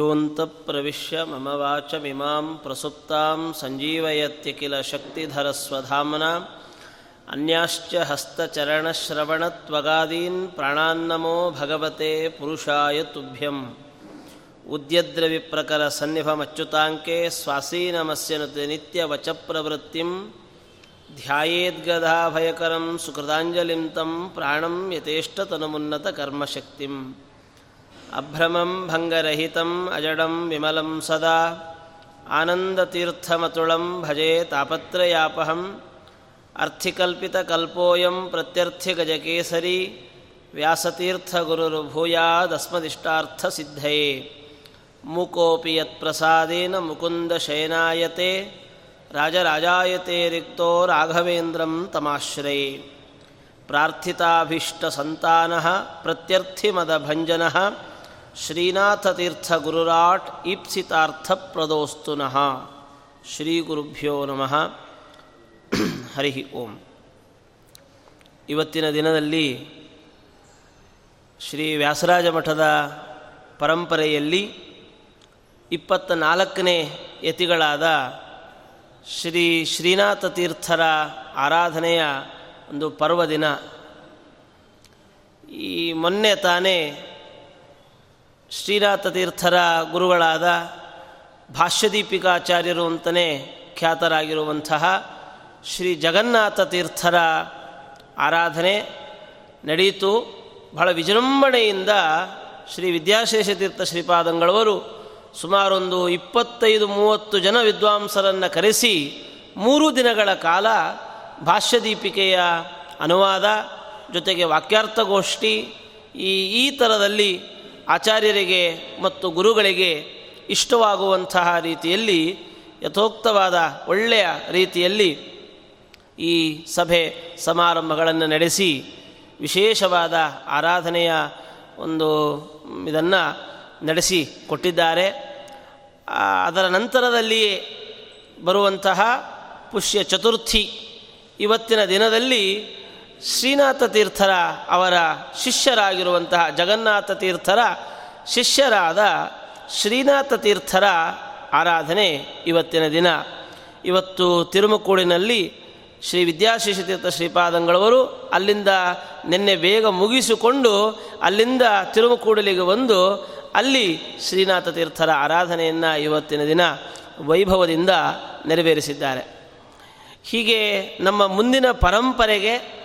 ಅಭ್ಯುಂತಪ್ರವಿಶ್ಯ ಮಮ ವಾಚಮಿಮಾಂ ಪ್ರಸುಪ್ತಾಂ ಸಂಜೀವಯತ್ಯ ಕಿಲ ಶಕ್ತಿಧರಸ್ವಧಾಮ್ನಾ ಅನ್ಯಾಶ್ಚ ಹಸ್ತಚರಣಶ್ರವಣತ್ವಗಾದೀನ್ ಪ್ರಾಣಾನ್ನಮೋ ಭಗವತೆ ಪುರುಷಾಯ ತುಭ್ಯಂ ಉದ್ಯದ್ರವಿಪ್ರಕರ ಸನ್ನಿಭಮಚ್ಯುತಾಂಕೆ ಸ್ವಾಸೀನಮಸ್ಯ ನಿತ್ಯವಚಪ್ರವೃತ್ತಿಂ ಧ್ಯಾಯೇದ್ಗದಾಭಯಕರಂ ಸುಕೃತಾಂಜಲಿಂ ತಂ ಪ್ರಾಣಂ ಯಥೇಷ್ಟತನುಮುನ್ನತಕರ್ಮಶಕ್ತಿಂ अभ्रमं भङ्गरहितम् अजडं विमलं सदा आनन्दतीर्थमतुलं भजे तापत्रयापहम् अर्थिकल्पितकल्पोऽयं प्रत्यर्थ्यगजकेसरी व्यासतीर्थगुरुर्भूयादस्मदिष्टार्थसिद्धये मूकोऽपि यत्प्रसादेन मुकुन्दशयनायते राजराजायते रिक्तो राघवेन्द्रं तमाश्रये प्रार्थिताभीष्टसन्तानः प्रत्यर्थिमदभञ्जनः ಶ್ರೀನಾಥತೀರ್ಥಗುರುರಾಟ್ ಈಪ್ಸಿತಾರ್ಥಪ್ರದೋಸ್ತು ಶ್ರೀ ಗುರುಭ್ಯೋ ನಮಃ. ಹರಿ ಓಂ. ಇವತ್ತಿನ ದಿನದಲ್ಲಿ ಶ್ರೀ ವ್ಯಾಸರಾಜ ಮಠದ ಪರಂಪರೆಯಲ್ಲಿ ಇಪ್ಪತ್ತ ನಾಲ್ಕನೇ ಯತಿಗಳಾದ ಶ್ರೀ ಶ್ರೀನಾಥ ತೀರ್ಥರ ಆರಾಧನೆಯ ಒಂದು ಪರ್ವದಿನ. ಈ ಮೊನ್ನೆ ತಾನೇ ಶ್ರೀನಾಥ ತೀರ್ಥರ ಗುರುಗಳಾದ ಭಾಷ್ಯದೀಪಿಕಾಚಾರ್ಯರು ಅಂತಲೇ ಖ್ಯಾತರಾಗಿರುವಂತಹ ಶ್ರೀ ಜಗನ್ನಾಥ ತೀರ್ಥರ ಆರಾಧನೆ ನಡೆಯಿತು. ಬಹಳ ವಿಜೃಂಭಣೆಯಿಂದ ಶ್ರೀ ವಿದ್ಯಾಶೇಷ ತೀರ್ಥ ಶ್ರೀಪಾದಂಗಳವರು ಸುಮಾರೊಂದು ಇಪ್ಪತ್ತೈದು ಮೂವತ್ತು ಜನ ವಿದ್ವಾಂಸರನ್ನು ಕರೆಸಿ ಮೂರು ದಿನಗಳ ಕಾಲ ಭಾಷ್ಯದೀಪಿಕೆಯ ಅನುವಾದ ಜೊತೆಗೆ ವಾಕ್ಯಾರ್ಥಗೋಷ್ಠಿ ಈ ಈ ಥರದಲ್ಲಿ ಆಚಾರ್ಯರಿಗೆ ಮತ್ತು ಗುರುಗಳಿಗೆ ಇಷ್ಟವಾಗುವಂತಹ ರೀತಿಯಲ್ಲಿ, ಯಥೋಕ್ತವಾದ ಒಳ್ಳೆಯ ರೀತಿಯಲ್ಲಿ ಈ ಸಭೆ ಸಮಾರಂಭಗಳನ್ನು ನಡೆಸಿ, ವಿಶೇಷವಾದ ಆರಾಧನೆಯ ಒಂದು ಇದನ್ನು ನಡೆಸಿ ಕೊಟ್ಟಿದ್ದಾರೆ. ಅದರ ನಂತರದಲ್ಲಿಯೇ ಬರುವಂತಹ ಪುಷ್ಯ ಚತುರ್ಥಿ ಇವತ್ತಿನ ದಿನದಲ್ಲಿ ಶ್ರೀನಾಥ ತೀರ್ಥರ ಅವರ ಶಿಷ್ಯರಾಗಿರುವಂತಹ ಜಗನ್ನಾಥ ತೀರ್ಥರ ಶಿಷ್ಯರಾದ ಶ್ರೀನಾಥ ತೀರ್ಥರ ಆರಾಧನೆ ಇವತ್ತಿನ ದಿನ. ಇವತ್ತು ತಿರುಮಕೂಡಿನಲ್ಲಿ ಶ್ರೀ ವಿದ್ಯಾಶಿಷತೀರ್ಥ ಶ್ರೀಪಾದಂಗಳವರು ಅಲ್ಲಿಂದ ನಿನ್ನೆ ಬೇಗ ಮುಗಿಸಿಕೊಂಡು ಅಲ್ಲಿಂದ ತಿರುಮಕೂಡಲಿಗೆ ಬಂದು ಅಲ್ಲಿ ಶ್ರೀನಾಥ ತೀರ್ಥರ ಆರಾಧನೆಯನ್ನು ಇವತ್ತಿನ ದಿನ ವೈಭವದಿಂದ ನೆರವೇರಿಸಿದ್ದಾರೆ. ಹೀಗೆ ನಮ್ಮ ಮುಂದಿನ ಪರಂಪರೆಗೆ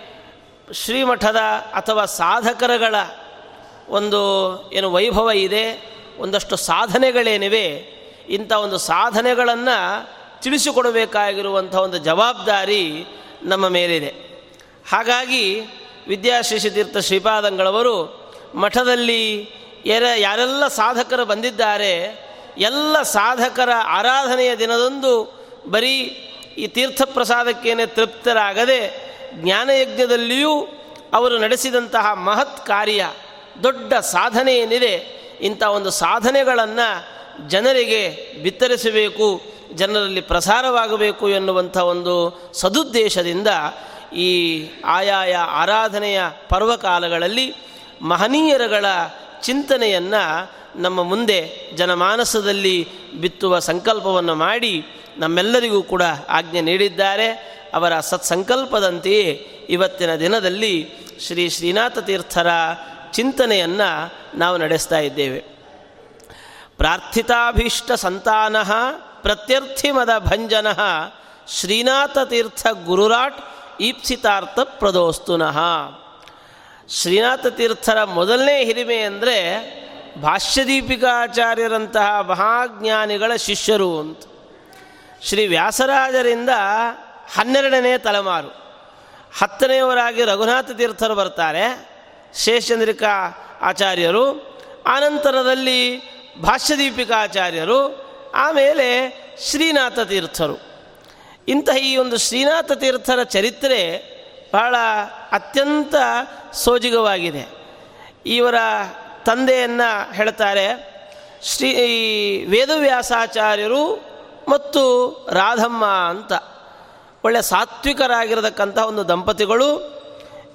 ಶ್ರೀಮಠದ ಅಥವಾ ಸಾಧಕರಗಳ ಒಂದು ಏನು ವೈಭವ ಇದೆ, ಒಂದಷ್ಟು ಸಾಧನೆಗಳೇನಿವೆ, ಇಂಥ ಒಂದು ಸಾಧನೆಗಳನ್ನು ತಿಳಿಸಿಕೊಡಬೇಕಾಗಿರುವಂಥ ಒಂದು ಜವಾಬ್ದಾರಿ ನಮ್ಮ ಮೇಲಿದೆ. ಹಾಗಾಗಿ ವಿದ್ಯಾಶೇಷತೀರ್ಥ ಶ್ರೀಪಾದಂಗಳವರು ಮಠದಲ್ಲಿ ಎರ, ಯಾರೆಲ್ಲ ಸಾಧಕರು ಬಂದಿದ್ದಾರೆ, ಎಲ್ಲ ಸಾಧಕರ ಆರಾಧನೆಯ ದಿನದಂದು ಬರೀ ಈ ತೀರ್ಥ ಪ್ರಸಾದಕ್ಕೇನೆ ತೃಪ್ತರಾಗದೆ ಜ್ಞಾನಯಜ್ಞದಲ್ಲಿಯೂ ಅವರು ನಡೆಸಿದಂತಹ ಮಹತ್ ಕಾರ್ಯ, ದೊಡ್ಡ ಸಾಧನೆ ಏನಿದೆ, ಇಂಥ ಒಂದು ಸಾಧನೆಗಳನ್ನು ಜನರಿಗೆ ಬಿತ್ತರಿಸಬೇಕು, ಜನರಲ್ಲಿ ಪ್ರಸಾರವಾಗಬೇಕು ಎನ್ನುವಂಥ ಒಂದು ಸದುದ್ದೇಶದಿಂದ ಈ ಆಯಾಯ ಆರಾಧನೆಯ ಪರ್ವಕಾಲಗಳಲ್ಲಿ ಮಹನೀಯರುಗಳ ಚಿಂತನೆಯನ್ನು ನಮ್ಮ ಮುಂದೆ ಜನಮಾನಸದಲ್ಲಿ ಬಿತ್ತುವ ಸಂಕಲ್ಪವನ್ನು ಮಾಡಿ ನಮ್ಮೆಲ್ಲರಿಗೂ ಕೂಡ ಆಜ್ಞೆ ನೀಡಿದ್ದಾರೆ. ಅವರ ಸತ್ಸಂಕಲ್ಪದಂತೆಯೇ ಇವತ್ತಿನ ದಿನದಲ್ಲಿ ಶ್ರೀ ಶ್ರೀನಾಥ ತೀರ್ಥರ ಚಿಂತನೆಯನ್ನು ನಾವು ನಡೆಸ್ತಾ ಇದ್ದೇವೆ. ಪ್ರಾರ್ಥಿತಾಭೀಷ್ಟ ಸಂತಾನ ಪ್ರತ್ಯರ್ಥಿಮದ ಭಂಜನ ಶ್ರೀನಾಥ ತೀರ್ಥ ಗುರುರಾಟ್ ಈಪ್ಸಿತಾರ್ಥ ಪ್ರದೋಸ್ತುನಃ. ಶ್ರೀನಾಥ ತೀರ್ಥರ ಮೊದಲನೇ ಹಿರಿಮೆ ಅಂದರೆ ಭಾಷ್ಯದೀಪಿಕಾಚಾರ್ಯರಂತಹ ಮಹಾಜ್ಞಾನಿಗಳ ಶಿಷ್ಯರು ಅಂತ. ಶ್ರೀ ವ್ಯಾಸರಾಜರಿಂದ ಹನ್ನೆರಡನೇ ತಲೆಮಾರು. ಹತ್ತನೆಯವರಾಗಿ ರಘುನಾಥ ತೀರ್ಥರು ಬರ್ತಾರೆ. ಶೇಷಚಂದ್ರಿಕಾ ಆಚಾರ್ಯರು, ಆನಂತರದಲ್ಲಿ ಭಾಷ್ಯದೀಪಿಕಾಚಾರ್ಯರು ಆಮೇಲೆ ಶ್ರೀನಾಥ ತೀರ್ಥರು. ಇಂತಹ ಈ ಒಂದು ಶ್ರೀನಾಥ ತೀರ್ಥರ ಚರಿತ್ರೆ ಬಹಳ ಅತ್ಯಂತ ಸೋಜಿಗವಾಗಿದೆ. ಇವರ ತಂದೆಯನ್ನು ಹೇಳ್ತಾರೆ, ಶ್ರೀ ವೇದವ್ಯಾಸಾಚಾರ್ಯರು ಮತ್ತು ರಾಧಮ್ಮ ಅಂತ. ಒಳ್ಳೆ ಸಾತ್ವಿಕರಾಗಿರತಕ್ಕಂಥ ಒಂದು ದಂಪತಿಗಳು.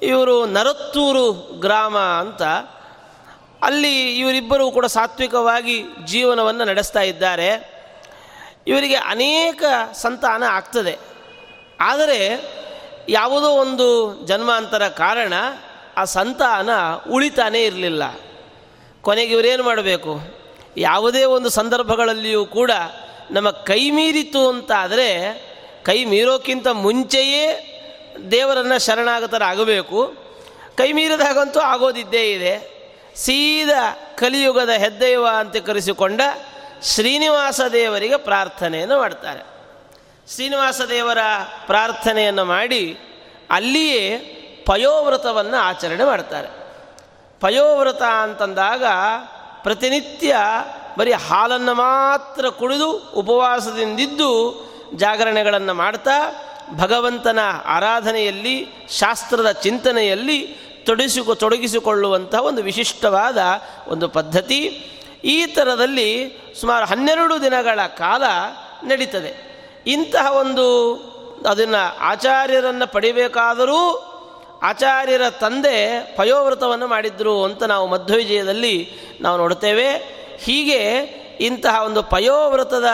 ಇವರು ನರತ್ತೂರು ಗ್ರಾಮ ಅಂತ. ಅಲ್ಲಿ ಇವರಿಬ್ಬರೂ ಕೂಡ ಸಾತ್ವಿಕವಾಗಿ ಜೀವನವನ್ನು ನಡೆಸ್ತಾ ಇದ್ದಾರೆ. ಇವರಿಗೆ ಅನೇಕ ಸಂತಾನ ಆಗ್ತದೆ. ಆದರೆ ಯಾವುದೋ ಒಂದು ಜನ್ಮಾಂತರ ಕಾರಣ ಆ ಸಂತಾನ ಉಳಿತಾನೇ ಇರಲಿಲ್ಲ. ಕೊನೆಗೆ ಇವರೇನು ಮಾಡಬೇಕು? ಯಾವುದೇ ಒಂದು ಸಂದರ್ಭಗಳಲ್ಲಿಯೂ ಕೂಡ ನಮ್ಮ ಕೈ ಮೀರಿತು ಅಂತಾದರೆ ಕೈ ಮೀರೋಕ್ಕಿಂತ ಮುಂಚೆಯೇ ದೇವರನ್ನು ಶರಣಾಗತರಾಗಬೇಕು ಕೈ ಮೀರಿದಾಗಂತೂ ಆಗೋದಿದ್ದೇ ಇದೆ. ಸೀದಾ ಕಲಿಯುಗದ ಹೆದ್ದೈವ ಅಂತ ಕರೆಸಿಕೊಂಡ ಶ್ರೀನಿವಾಸ ದೇವರಿಗೆ ಪ್ರಾರ್ಥನೆಯನ್ನು ಮಾಡ್ತಾರೆ. ಶ್ರೀನಿವಾಸ ದೇವರ ಪ್ರಾರ್ಥನೆಯನ್ನು ಮಾಡಿ ಅಲ್ಲಿಯೇ ಪಯೋವ್ರತವನ್ನು ಆಚರಣೆ ಮಾಡ್ತಾರೆ. ಪಯೋವ್ರತ ಅಂತಂದಾಗ ಪ್ರತಿನಿತ್ಯ ಬರೀ ಹಾಲನ್ನು ಮಾತ್ರ ಕುಡಿದು ಉಪವಾಸದಿಂದಿದ್ದು ಜಾಗರಣೆಗಳನ್ನು ಮಾಡ್ತಾ ಭಗವಂತನ ಆರಾಧನೆಯಲ್ಲಿ, ಶಾಸ್ತ್ರದ ಚಿಂತನೆಯಲ್ಲಿ ತೊಡಗಿಸಿಕೊ ತೊಡಗಿಸಿಕೊಳ್ಳುವಂಥ ಒಂದು ವಿಶಿಷ್ಟವಾದ ಒಂದು ಪದ್ಧತಿ. ಈ ಥರದಲ್ಲಿ ಸುಮಾರು ಹನ್ನೆರಡು ದಿನಗಳ ಕಾಲ ನಡೀತದೆ. ಇಂತಹ ಒಂದು ಅದನ್ನು ಆಚಾರ್ಯರನ್ನು ಪಡಿಬೇಕಾದರೂ ಆಚಾರ್ಯರ ತಂದೆ ಪಯೋವ್ರತವನ್ನು ಮಾಡಿದ್ರು ಅಂತ ನಾವು ಮಧ್ವವಿಜಯದಲ್ಲಿ ನಾವು ನೋಡ್ತೇವೆ. ಹೀಗೆ ಇಂತಹ ಒಂದು ಪಯೋವ್ರತದ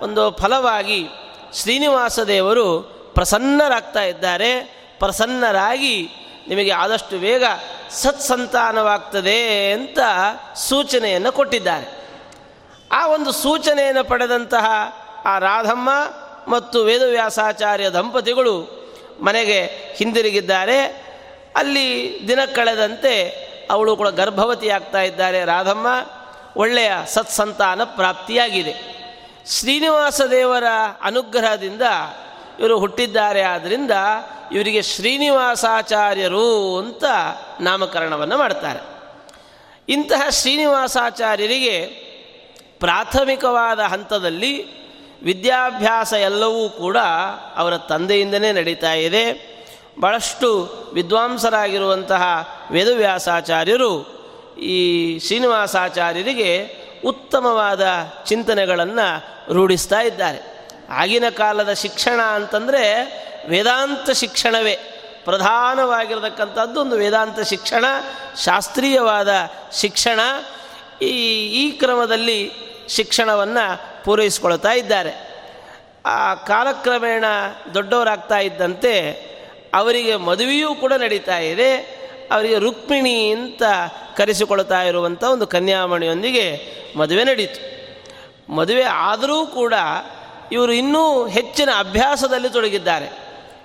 ಒಂದು ಫಲವಾಗಿ ಶ್ರೀನಿವಾಸ ದೇವರು ಪ್ರಸನ್ನರಾಗ್ತಾ ಇದ್ದಾರೆ. ಪ್ರಸನ್ನರಾಗಿ ನಿಮಗೆ ಆದಷ್ಟು ವೇಗ ಸತ್ಸಂತಾನವಾಗ್ತದೆ ಅಂತ ಸೂಚನೆಯನ್ನು ಕೊಟ್ಟಿದ್ದಾರೆ. ಆ ಒಂದು ಸೂಚನೆಯನ್ನು ಪಡೆದಂತಹ ಆ ರಾಧಮ್ಮ ಮತ್ತು ವೇದವ್ಯಾಸಾಚಾರ್ಯ ದಂಪತಿಗಳು ಮನೆಗೆ ಹಿಂದಿರುಗಿದ್ದಾರೆ. ಅಲ್ಲಿ ದಿನ ಕಳೆದಂತೆ ಅವಳು ಕೂಡ ಗರ್ಭವತಿಯಾಗ್ತಾ ಇದ್ದಾರೆ. ರಾಧಮ್ಮ ಒಳ್ಳೆಯ ಸತ್ಸಂತಾನ ಪ್ರಾಪ್ತಿಯಾಗಿದೆ. ಶ್ರೀನಿವಾಸ ದೇವರ ಅನುಗ್ರಹದಿಂದ ಇವರು ಹುಟ್ಟಿದ್ದಾರೆ. ಆದ್ದರಿಂದ ಇವರಿಗೆ ಶ್ರೀನಿವಾಸಾಚಾರ್ಯರು ಅಂತ ನಾಮಕರಣವನ್ನು ಮಾಡ್ತಾರೆ. ಇಂತಹ ಶ್ರೀನಿವಾಸಾಚಾರ್ಯರಿಗೆ ಪ್ರಾಥಮಿಕವಾದ ಹಂತದಲ್ಲಿ ವಿದ್ಯಾಭ್ಯಾಸ ಎಲ್ಲವೂ ಕೂಡ ಅವರ ತಂದೆಯಿಂದನೇ ನಡೀತಾ ಇದೆ. ಭಾಳಷ್ಟು ವಿದ್ವಾಂಸರಾಗಿರುವಂತಹ ವೇದವ್ಯಾಸಾಚಾರ್ಯರು ಈ ಶ್ರೀನಿವಾಸಾಚಾರ್ಯರಿಗೆ ಉತ್ತಮವಾದ ಚಿಂತನೆಗಳನ್ನು ರೂಢಿಸ್ತಾ ಇದ್ದಾರೆ. ಆಗಿನ ಕಾಲದ ಶಿಕ್ಷಣ ಅಂತಂದರೆ ವೇದಾಂತ ಶಿಕ್ಷಣವೇ. ಪ್ರಧಾನವಾಗಿರತಕ್ಕಂಥದ್ದು ಒಂದು ವೇದಾಂತ ಶಿಕ್ಷಣ, ಶಾಸ್ತ್ರೀಯವಾದ ಶಿಕ್ಷಣ. ಈ ಈ ಕ್ರಮದಲ್ಲಿ ಶಿಕ್ಷಣವನ್ನು ಪೂರೈಸಿಕೊಳ್ತಾ ಇದ್ದಾರೆ. ಆ ಕಾಲಕ್ರಮೇಣ ದೊಡ್ಡವರಾಗ್ತಾ ಇದ್ದಂತೆ ಅವರಿಗೆ ಮದುವೆಯೂ ಕೂಡ ನಡೀತಾ ಇದೆ. ಅವರಿಗೆ ರುಕ್ಮಿಣಿ ಅಂತ ಕರೆಸಿಕೊಳ್ತಾ ಇರುವಂಥ ಒಂದು ಕನ್ಯಾಮಣಿಯೊಂದಿಗೆ ಮದುವೆ ನಡೀತು. ಮದುವೆ ಆದರೂ ಕೂಡ ಇವರು ಇನ್ನೂ ಹೆಚ್ಚಿನ ಅಭ್ಯಾಸದಲ್ಲಿ ತೊಡಗಿದ್ದಾರೆ.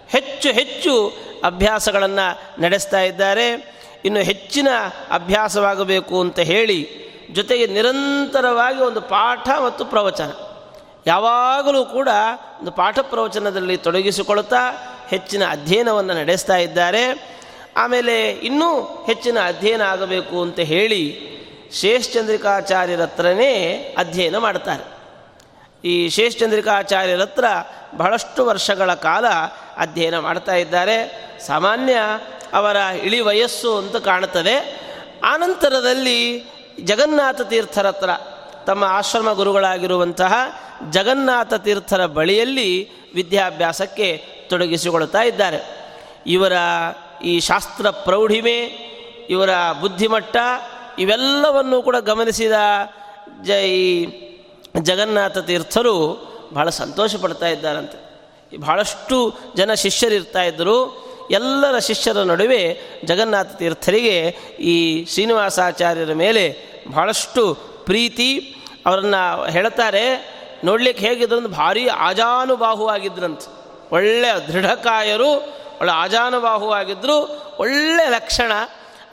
ಹೆಚ್ಚು ಹೆಚ್ಚು ಅಭ್ಯಾಸಗಳನ್ನು ನಡೆಸ್ತಾ ಇದ್ದಾರೆ. ಇನ್ನು ಹೆಚ್ಚಿನ ಅಭ್ಯಾಸವಾಗಬೇಕು ಅಂತ ಹೇಳಿ ಜೊತೆಗೆ ನಿರಂತರವಾಗಿ ಒಂದು ಪಾಠ ಮತ್ತು ಪ್ರವಚನ. ಯಾವಾಗಲೂ ಕೂಡ ಒಂದು ಪಾಠ ಪ್ರವಚನದಲ್ಲಿ ತೊಡಗಿಸಿಕೊಳ್ತಾ ಹೆಚ್ಚಿನ ಅಧ್ಯಯನವನ್ನು ನಡೆಸ್ತಾ ಇದ್ದಾರೆ. ಆಮೇಲೆ ಇನ್ನೂ ಹೆಚ್ಚಿನ ಅಧ್ಯಯನ ಆಗಬೇಕು ಅಂತ ಹೇಳಿ ಶೇಷ್ಚಂದ್ರಿಕಾಚಾರ್ಯರತ್ರನೇ ಅಧ್ಯಯನ ಮಾಡ್ತಾರೆ. ಈ ಶೇಷ್ಚಂದ್ರಿಕಾಚಾರ್ಯರತ್ರ ಬಹಳಷ್ಟು ವರ್ಷಗಳ ಕಾಲ ಅಧ್ಯಯನ ಮಾಡ್ತಾ ಇದ್ದಾರೆ. ಸಾಮಾನ್ಯ ಅವರ ಇಳಿ ವಯಸ್ಸು ಅಂತ ಕಾಣುತ್ತದೆ. ಆನಂತರದಲ್ಲಿ ಜಗನ್ನಾಥ ತೀರ್ಥರತ್ರ ತಮ್ಮ ಆಶ್ರಮ ಗುರುಗಳಾಗಿರುವಂತಹ ಜಗನ್ನಾಥ ತೀರ್ಥರ ಬಳಿಯಲ್ಲಿ ವಿದ್ಯಾಭ್ಯಾಸಕ್ಕೆ ತೊಡಗಿಸಿಕೊಳ್ತಾ ಇದ್ದಾರೆ. ಇವರ ಈ ಶಾಸ್ತ್ರ ಪ್ರೌಢಿಮೆ, ಇವರ ಬುದ್ಧಿಮಟ್ಟ, ಇವೆಲ್ಲವನ್ನು ಕೂಡ ಗಮನಿಸಿದ ಜ ಈ ಜಗನ್ನಾಥ ತೀರ್ಥರು ಬಹಳ ಸಂತೋಷ ಪಡ್ತಾ ಇದ್ದಾರಂತೆ. ಬಹಳಷ್ಟು ಜನ ಶಿಷ್ಯರಿರ್ತಾ ಇದ್ದರು. ಎಲ್ಲರ ಶಿಷ್ಯರ ನಡುವೆ ಜಗನ್ನಾಥ ತೀರ್ಥರಿಗೆ ಈ ಶ್ರೀನಿವಾಸಾಚಾರ್ಯರ ಮೇಲೆ ಬಹಳಷ್ಟು ಪ್ರೀತಿ. ಅವರನ್ನು ಹೇಳ್ತಾರೆ, ನೋಡ್ಲಿಕ್ಕೆ ಹೇಗಿದ್ರಂತ ಭಾರಿ ಆಜಾನುಬಾಹುವಾಗಿದ್ರಂತ. ಒಳ್ಳೆಯ ದೃಢಕಾಯರು ಒಳ್ಳೆ ಆಜಾನುಬಾಹುವಾಗಿದ್ದರೂ ಒಳ್ಳೆಯ ಲಕ್ಷಣ,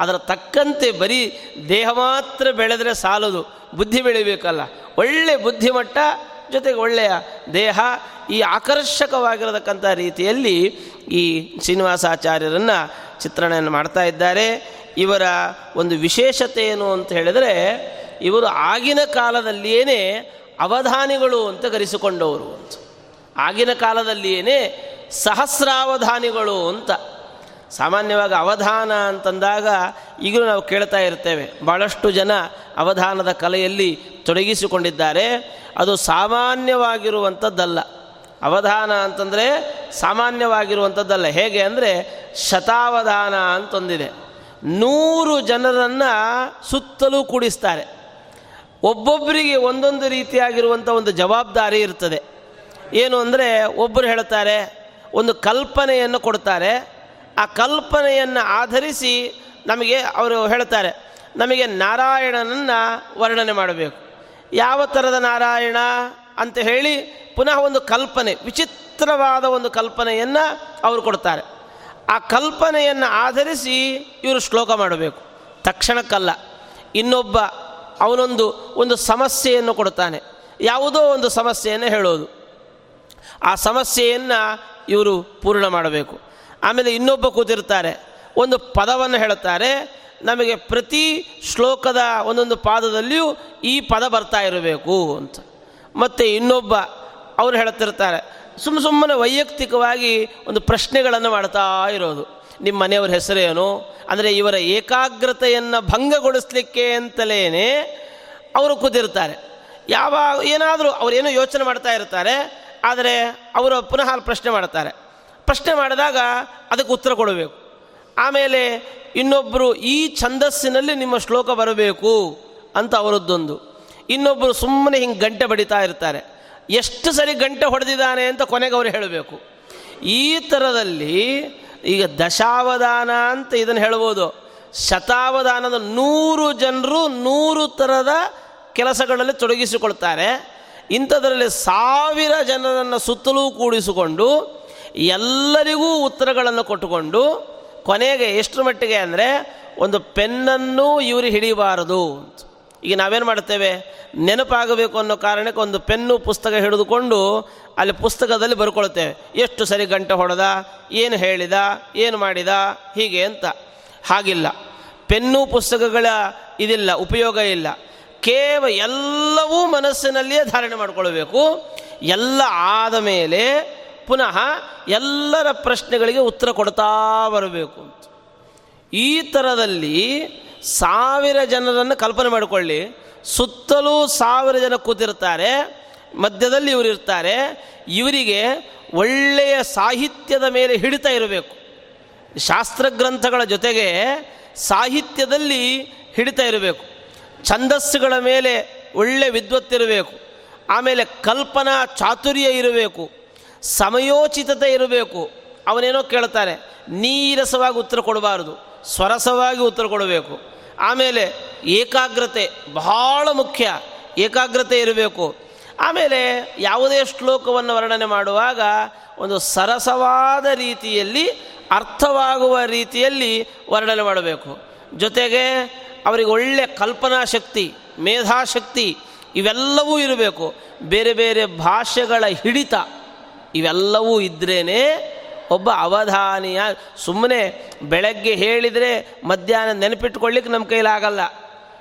ಅದರ ತಕ್ಕಂತೆ ಬರೀ ದೇಹ ಮಾತ್ರ ಬೆಳೆದರೆ ಸಾಲದು, ಬುದ್ಧಿ ಬೆಳಿಬೇಕಲ್ಲ. ಒಳ್ಳೆ ಬುದ್ಧಿಮಟ್ಟ ಜೊತೆಗೆ ಒಳ್ಳೆಯ ದೇಹ ಈ ಆಕರ್ಷಕವಾಗಿರತಕ್ಕಂಥ ರೀತಿಯಲ್ಲಿ ಈ ಶ್ರೀನಿವಾಸಾಚಾರ್ಯರನ್ನು ಚಿತ್ರಣೆಯನ್ನು ಮಾಡ್ತಾ ಇದ್ದಾರೆ. ಇವರ ಒಂದು ವಿಶೇಷತೆ ಏನು ಅಂತ ಹೇಳಿದರೆ, ಇವರು ಆಗಿನ ಕಾಲದಲ್ಲಿಯೇ ಅವಧಾನಿಗಳು ಅಂತ ಕರೆಸಿಕೊಂಡವರು ಅಂತ. ಆಗಿನ ಕಾಲದಲ್ಲಿಯೇ ಸಹಸ್ರಾವಧಾನಿಗಳು ಅಂತ. ಸಾಮಾನ್ಯವಾಗಿ ಅವಧಾನ ಅಂತಂದಾಗ ಈಗಲೂ ನಾವು ಕೇಳ್ತಾ ಇರ್ತೇವೆ. ಭಾಳಷ್ಟು ಜನ ಅವಧಾನದ ಕಲೆಯಲ್ಲಿ ತೊಡಗಿಸಿಕೊಂಡಿದ್ದಾರೆ. ಅದು ಸಾಮಾನ್ಯವಾಗಿರುವಂಥದ್ದಲ್ಲ. ಅವಧಾನ ಅಂತಂದರೆ ಸಾಮಾನ್ಯವಾಗಿರುವಂಥದ್ದಲ್ಲ. ಹೇಗೆ ಅಂದರೆ ಶತಾವಧಾನ ಅಂತಂದಿದೆ. ನೂರು ಜನರನ್ನು ಸುತ್ತಲೂ ಕೂಡಿಸ್ತಾರೆ. ಒಬ್ಬೊಬ್ಬರಿಗೆ ಒಂದೊಂದು ರೀತಿಯಾಗಿರುವಂಥ ಒಂದು ಜವಾಬ್ದಾರಿ ಇರ್ತದೆ. ಏನು ಅಂದರೆ ಒಬ್ಬರು ಹೇಳ್ತಾರೆ, ಒಂದು ಕಲ್ಪನೆಯನ್ನು ಕೊಡ್ತಾರೆ. ಆ ಕಲ್ಪನೆಯನ್ನು ಆಧರಿಸಿ ನಮಗೆ ಅವರು ಹೇಳ್ತಾರೆ, ನಮಗೆ ನಾರಾಯಣನನ್ನು ವರ್ಣನೆ ಮಾಡಬೇಕು. ಯಾವ ಥರದ ನಾರಾಯಣ ಅಂತ ಹೇಳಿ ಪುನಃ ಒಂದು ಕಲ್ಪನೆ, ವಿಚಿತ್ರವಾದ ಒಂದು ಕಲ್ಪನೆಯನ್ನು ಅವರು ಕೊಡ್ತಾರೆ. ಆ ಕಲ್ಪನೆಯನ್ನು ಆಧರಿಸಿ ಇವರು ಶ್ಲೋಕ ಮಾಡಬೇಕು. ತಕ್ಷಣಕ್ಕಲ್ಲ, ಇನ್ನೊಬ್ಬ ಅವನೊಂದು, ಒಂದು ಸಮಸ್ಯೆಯನ್ನು ಕೊಡ್ತಾನೆ. ಯಾವುದೋ ಒಂದು ಸಮಸ್ಯೆಯನ್ನು ಹೇಳೋದು. ಆ ಸಮಸ್ಯೆಯನ್ನು ಇವರು ಪೂರ್ಣ ಮಾಡಬೇಕು. ಆಮೇಲೆ ಇನ್ನೊಬ್ಬ ಕೂತಿರ್ತಾರೆ. ಒಂದು ಪದವನ್ನು ಹೇಳುತ್ತಾರೆ. ನಮಗೆ ಪ್ರತಿ ಶ್ಲೋಕದ ಒಂದೊಂದು ಪಾದದಲ್ಲಿಯೂ ಈ ಪದ ಬರ್ತಾ ಇರಬೇಕು ಅಂತ. ಮತ್ತು ಇನ್ನೊಬ್ಬ ಅವರು ಹೇಳ್ತಿರ್ತಾರೆ ಸುಮ್ಮ ಸುಮ್ಮನೆ ವೈಯಕ್ತಿಕವಾಗಿ ಒಂದು ಪ್ರಶ್ನೆಗಳನ್ನು ಮಾಡ್ತಾ ಇರೋದು. ನಿಮ್ಮ ಮನೆಯವ್ರ ಹೆಸರೇನು? ಅಂದರೆ ಇವರ ಏಕಾಗ್ರತೆಯನ್ನು ಭಂಗಗೊಳಿಸ್ಲಿಕ್ಕೆ ಅಂತಲೇ ಅವರು ಕೂತಿರ್ತಾರೆ. ಯಾವಾಗ ಏನಾದರೂ ಅವರೇನೋ ಯೋಚನೆ ಮಾಡ್ತಾ ಇರ್ತಾರೆ. ಆದರೆ ಅವರು ಪುನಃ ಪ್ರಶ್ನೆ ಮಾಡ್ತಾರೆ ಪ್ರಶ್ನೆ ಮಾಡಿದಾಗ ಅದಕ್ಕೆ ಉತ್ತರ ಕೊಡಬೇಕು. ಆಮೇಲೆ ಇನ್ನೊಬ್ಬರು ಈ ಛಂದಸ್ಸಿನಲ್ಲಿ ನಿಮ್ಮ ಶ್ಲೋಕ ಬರಬೇಕು ಅಂತ ಅವರದ್ದೊಂದು. ಇನ್ನೊಬ್ಬರು ಸುಮ್ಮನೆ ಹಿಂಗೆ ಗಂಟೆ ಬಡಿತಾ ಇರ್ತಾರೆ. ಎಷ್ಟು ಸರಿ ಗಂಟೆ ಹೊಡೆದಿದ್ದಾನೆ ಅಂತ ಕೊನೆಗೆ ಅವರು ಹೇಳಬೇಕು. ಈ ಥರದಲ್ಲಿ ಈಗ ದಶಾವಧಾನ ಅಂತ ಇದನ್ನು ಹೇಳ್ಬೋದು. ಶತಾವಧಾನದ ನೂರು ಜನರು ನೂರು ಥರದ ಕೆಲಸಗಳಲ್ಲಿ ತೊಡಗಿಸಿಕೊಳ್ತಾರೆ. ಇಂಥದ್ರಲ್ಲಿ ಸಾವಿರ ಜನರನ್ನು ಸುತ್ತಲೂ ಕೂಡಿಸಿಕೊಂಡು ಎಲ್ಲರಿಗೂ ಉತ್ತರಗಳನ್ನು ಕೊಟ್ಟುಕೊಂಡು ಕೊನೆಗೆ ಎಷ್ಟು ಮಟ್ಟಿಗೆ ಅಂದರೆ ಒಂದು ಪೆನ್ನನ್ನು ಇವರು ಹಿಡಿಬಾರದು ಈಗ ನಾವೇನು ಮಾಡ್ತೇವೆ ನೆನಪಾಗಬೇಕು ಅನ್ನೋ ಕಾರಣಕ್ಕೆ ಒಂದು ಪೆನ್ನು ಪುಸ್ತಕ ಹಿಡಿದುಕೊಂಡು ಅಲ್ಲಿ ಪುಸ್ತಕದಲ್ಲಿ ಬರ್ಕೊಳ್ತೇವೆ. ಎಷ್ಟು ಸರಿ ಗಂಟೆ ಹೊಡೆದ, ಏನು ಹೇಳಿದ, ಏನು ಮಾಡಿದ, ಹೀಗೆ ಅಂತ. ಹಾಗಿಲ್ಲ. ಪೆನ್ನು ಪುಸ್ತಕಗಳ ಇದಿಲ್ಲ, ಉಪಯೋಗ ಇಲ್ಲ. ಕೇವ ಎಲ್ಲವೂ ಮನಸ್ಸಿನಲ್ಲಿಯೇ ಧಾರಣೆ ಮಾಡಿಕೊಳ್ಬೇಕು. ಎಲ್ಲ ಆದ ಮೇಲೆ ಪುನಃ ಎಲ್ಲರ ಪ್ರಶ್ನೆಗಳಿಗೆ ಉತ್ತರ ಕೊಡ್ತಾ ಬರಬೇಕು ಅಂತ. ಈ ಥರದಲ್ಲಿ ಸಾವಿರ ಜನರನ್ನು ಕಲ್ಪನೆ ಮಾಡಿಕೊಳ್ಳಿ. ಸುತ್ತಲೂ ಸಾವಿರ ಜನ ಕೂತಿರ್ತಾರೆ, ಮಧ್ಯದಲ್ಲಿ ಇವರು ಇರ್ತಾರೆ, ಇವರಿಗೆ ಒಳ್ಳೆಯ ಸಾಹಿತ್ಯದ ಮೇಲೆ ಹಿಡಿತ ಇರಬೇಕು. ಶಾಸ್ತ್ರಗ್ರಂಥಗಳ ಜೊತೆಗೆ ಸಾಹಿತ್ಯದಲ್ಲಿ ಹಿಡಿತ ಇರಬೇಕು. ಛಂದಸ್ಸುಗಳ ಮೇಲೆ ಒಳ್ಳೆ ವಿದ್ವತ್ತಿರಬೇಕು ಆಮೇಲೆ ಕಲ್ಪನಾ ಚಾತುರ್ಯ ಇರಬೇಕು. ಸಮಯೋಚಿತತೆ ಇರಬೇಕು. ಅವನೇನೋ ಕೇಳ್ತಾನೆ, ನೀರಸವಾಗಿ ಉತ್ತರ ಕೊಡಬಾರದು, ಸ್ವರಸವಾಗಿ ಉತ್ತರ ಕೊಡಬೇಕು. ಆಮೇಲೆ ಏಕಾಗ್ರತೆ ಬಹಳ ಮುಖ್ಯ. ಏಕಾಗ್ರತೆ ಇರಬೇಕು. ಆಮೇಲೆ ಯಾವುದೇ ಶ್ಲೋಕವನ್ನು ವರ್ಣನೆ ಮಾಡುವಾಗ ಒಂದು ಸರಸವಾದ ರೀತಿಯಲ್ಲಿ, ಅರ್ಥವಾಗುವ ರೀತಿಯಲ್ಲಿ ವರ್ಣನೆ ಮಾಡಬೇಕು. ಜೊತೆಗೆ ಅವರಿಗೆ ಒಳ್ಳೆಯ ಕಲ್ಪನಾ ಶಕ್ತಿ ಮೇಧಾಶಕ್ತಿ ಇವೆಲ್ಲವೂ ಇರಬೇಕು. ಬೇರೆ ಬೇರೆ ಭಾಷೆಗಳ ಹಿಡಿತ ಇವೆಲ್ಲವೂ ಇದ್ರೇ ಒಬ್ಬ ಅವಧಾನಿಯ ಸುಮ್ಮನೆ ಬೆಳಗ್ಗೆ ಹೇಳಿದರೆ ಮಧ್ಯಾಹ್ನ ನೆನಪಿಟ್ಕೊಳ್ಳಿಕ್ಕೆ ನಮ್ಮ ಕೈಲಾಗಲ್ಲ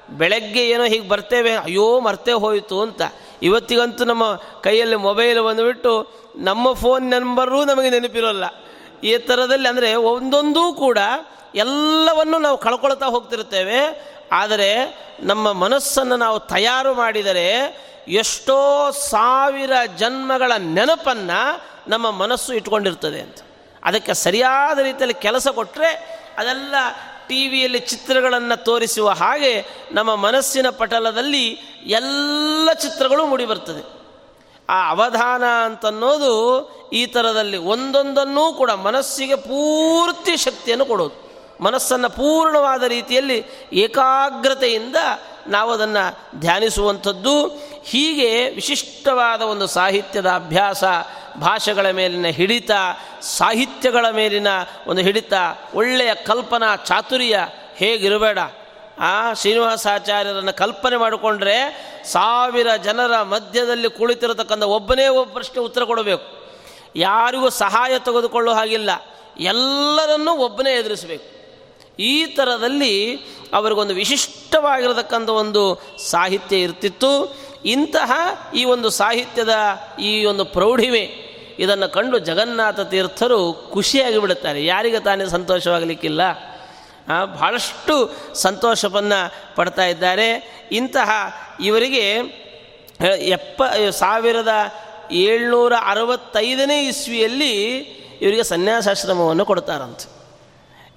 ಬೆಳಗ್ಗೆ ಏನೋ ಹೀಗೆ ಬರ್ತೇವೆ, ಅಯ್ಯೋ ಮರ್ತೇ ಹೋಯಿತು ಅಂತ. ಇವತ್ತಿಗಂತೂ ನಮ್ಮ ಕೈಯಲ್ಲಿ ಮೊಬೈಲ್ ಬಂದುಬಿಟ್ಟು ನಮ್ಮ ಫೋನ್ ನಂಬರೂ ನಮಗೆ ನೆನಪಿರೋಲ್ಲ. ಈ ಥರದಲ್ಲಿ ಅಂದರೆ ಒಂದೊಂದೂ ಕೂಡ ಎಲ್ಲವನ್ನು ನಾವು ಕಳ್ಕೊಳ್ತಾ ಹೋಗ್ತಿರ್ತೇವೆ ಆದರೆ ನಮ್ಮ ಮನಸ್ಸನ್ನು ನಾವು ತಯಾರು ಮಾಡಿದರೆ ಎಷ್ಟೋ ಸಾವಿರ ಜನ್ಮಗಳ ನೆನಪನ್ನು ನಮ್ಮ ಮನಸ್ಸು ಇಟ್ಕೊಂಡಿರ್ತದೆ ಅಂತ. ಅದಕ್ಕೆ ಸರಿಯಾದ ರೀತಿಯಲ್ಲಿ ಕೆಲಸ ಕೊಟ್ಟರೆ ಅದೆಲ್ಲ ಟಿ ವಿಯಲ್ಲಿ ಚಿತ್ರಗಳನ್ನು ತೋರಿಸುವ ಹಾಗೆ ನಮ್ಮ ಮನಸ್ಸಿನ ಪಟಲದಲ್ಲಿ ಎಲ್ಲ ಚಿತ್ರಗಳು ಮೂಡಿಬರ್ತದೆ ಆ ಅವಧಾನ ಅಂತನ್ನೋದು ಈ ಥರದಲ್ಲಿ ಒಂದೊಂದನ್ನೂ ಕೂಡ ಮನಸ್ಸಿಗೆ ಪೂರ್ತಿ ಶಕ್ತಿಯನ್ನು ಕೊಡೋದು. ಮನಸ್ಸನ್ನು ಪೂರ್ಣವಾದ ರೀತಿಯಲ್ಲಿ ಏಕಾಗ್ರತೆಯಿಂದ ನಾವು ಅದನ್ನು ಧ್ಯಾನಿಸುವಂಥದ್ದು. ಹೀಗೆ ವಿಶಿಷ್ಟವಾದ ಒಂದು ಸಾಹಿತ್ಯದ ಅಭ್ಯಾಸ, ಭಾಷೆಗಳ ಮೇಲಿನ ಹಿಡಿತ, ಸಾಹಿತ್ಯಗಳ ಮೇಲಿನ ಒಂದು ಹಿಡಿತ, ಒಳ್ಳೆಯ ಕಲ್ಪನಾ ಚಾತುರ್ಯ ಹೇಗಿರಬೇಡ. ಆ ಶ್ರೀನಿವಾಸಾಚಾರ್ಯರನ್ನು ಕಲ್ಪನೆ ಮಾಡಿಕೊಂಡ್ರೆ ಸಾವಿರ ಜನರ ಮಧ್ಯದಲ್ಲಿ ಕುಳಿತಿರತಕ್ಕಂಥ ಒಬ್ಬನೇ ಒಬ್ಬ ಪ್ರಶ್ನೆ ಉತ್ತರ ಕೊಡಬೇಕು. ಯಾರಿಗೂ ಸಹಾಯ ತೆಗೆದುಕೊಳ್ಳೋ ಹಾಗಿಲ್ಲ. ಎಲ್ಲರನ್ನೂ ಒಬ್ಬನೇ ಎದುರಿಸಬೇಕು. ಈ ಥರದಲ್ಲಿ ಅವರಿಗೊಂದು ವಿಶಿಷ್ಟವಾಗಿರತಕ್ಕಂಥ ಒಂದು ಸಾಹಿತ್ಯ ಇರ್ತಿತ್ತು. ಇಂತಹ ಈ ಒಂದು ಸಾಹಿತ್ಯದ ಈ ಒಂದು ಪ್ರೌಢಿಮೆ ಇದನ್ನು ಕಂಡು ಜಗನ್ನಾಥ ತೀರ್ಥರು ಖುಷಿಯಾಗಿ ಬಿಡುತ್ತಾರೆ. ಯಾರಿಗೆ ತಾನೇ ಸಂತೋಷವಾಗಲಿಕ್ಕಿಲ್ಲ? ಬಹಳಷ್ಟು ಸಂತೋಷವನ್ನು ಪಡ್ತಾ ಇದ್ದಾರೆ. ಇಂತಹ ಇವರಿಗೆ ಎಪ್ಪ, ಸಾವಿರದ ಏಳ್ನೂರ ಅರವತ್ತೈದನೇ ಇಸ್ವಿಯಲ್ಲಿ ಇವರಿಗೆ ಸನ್ಯಾಸಾಶ್ರಮವನ್ನು ಕೊಡ್ತಾರಂತೆ.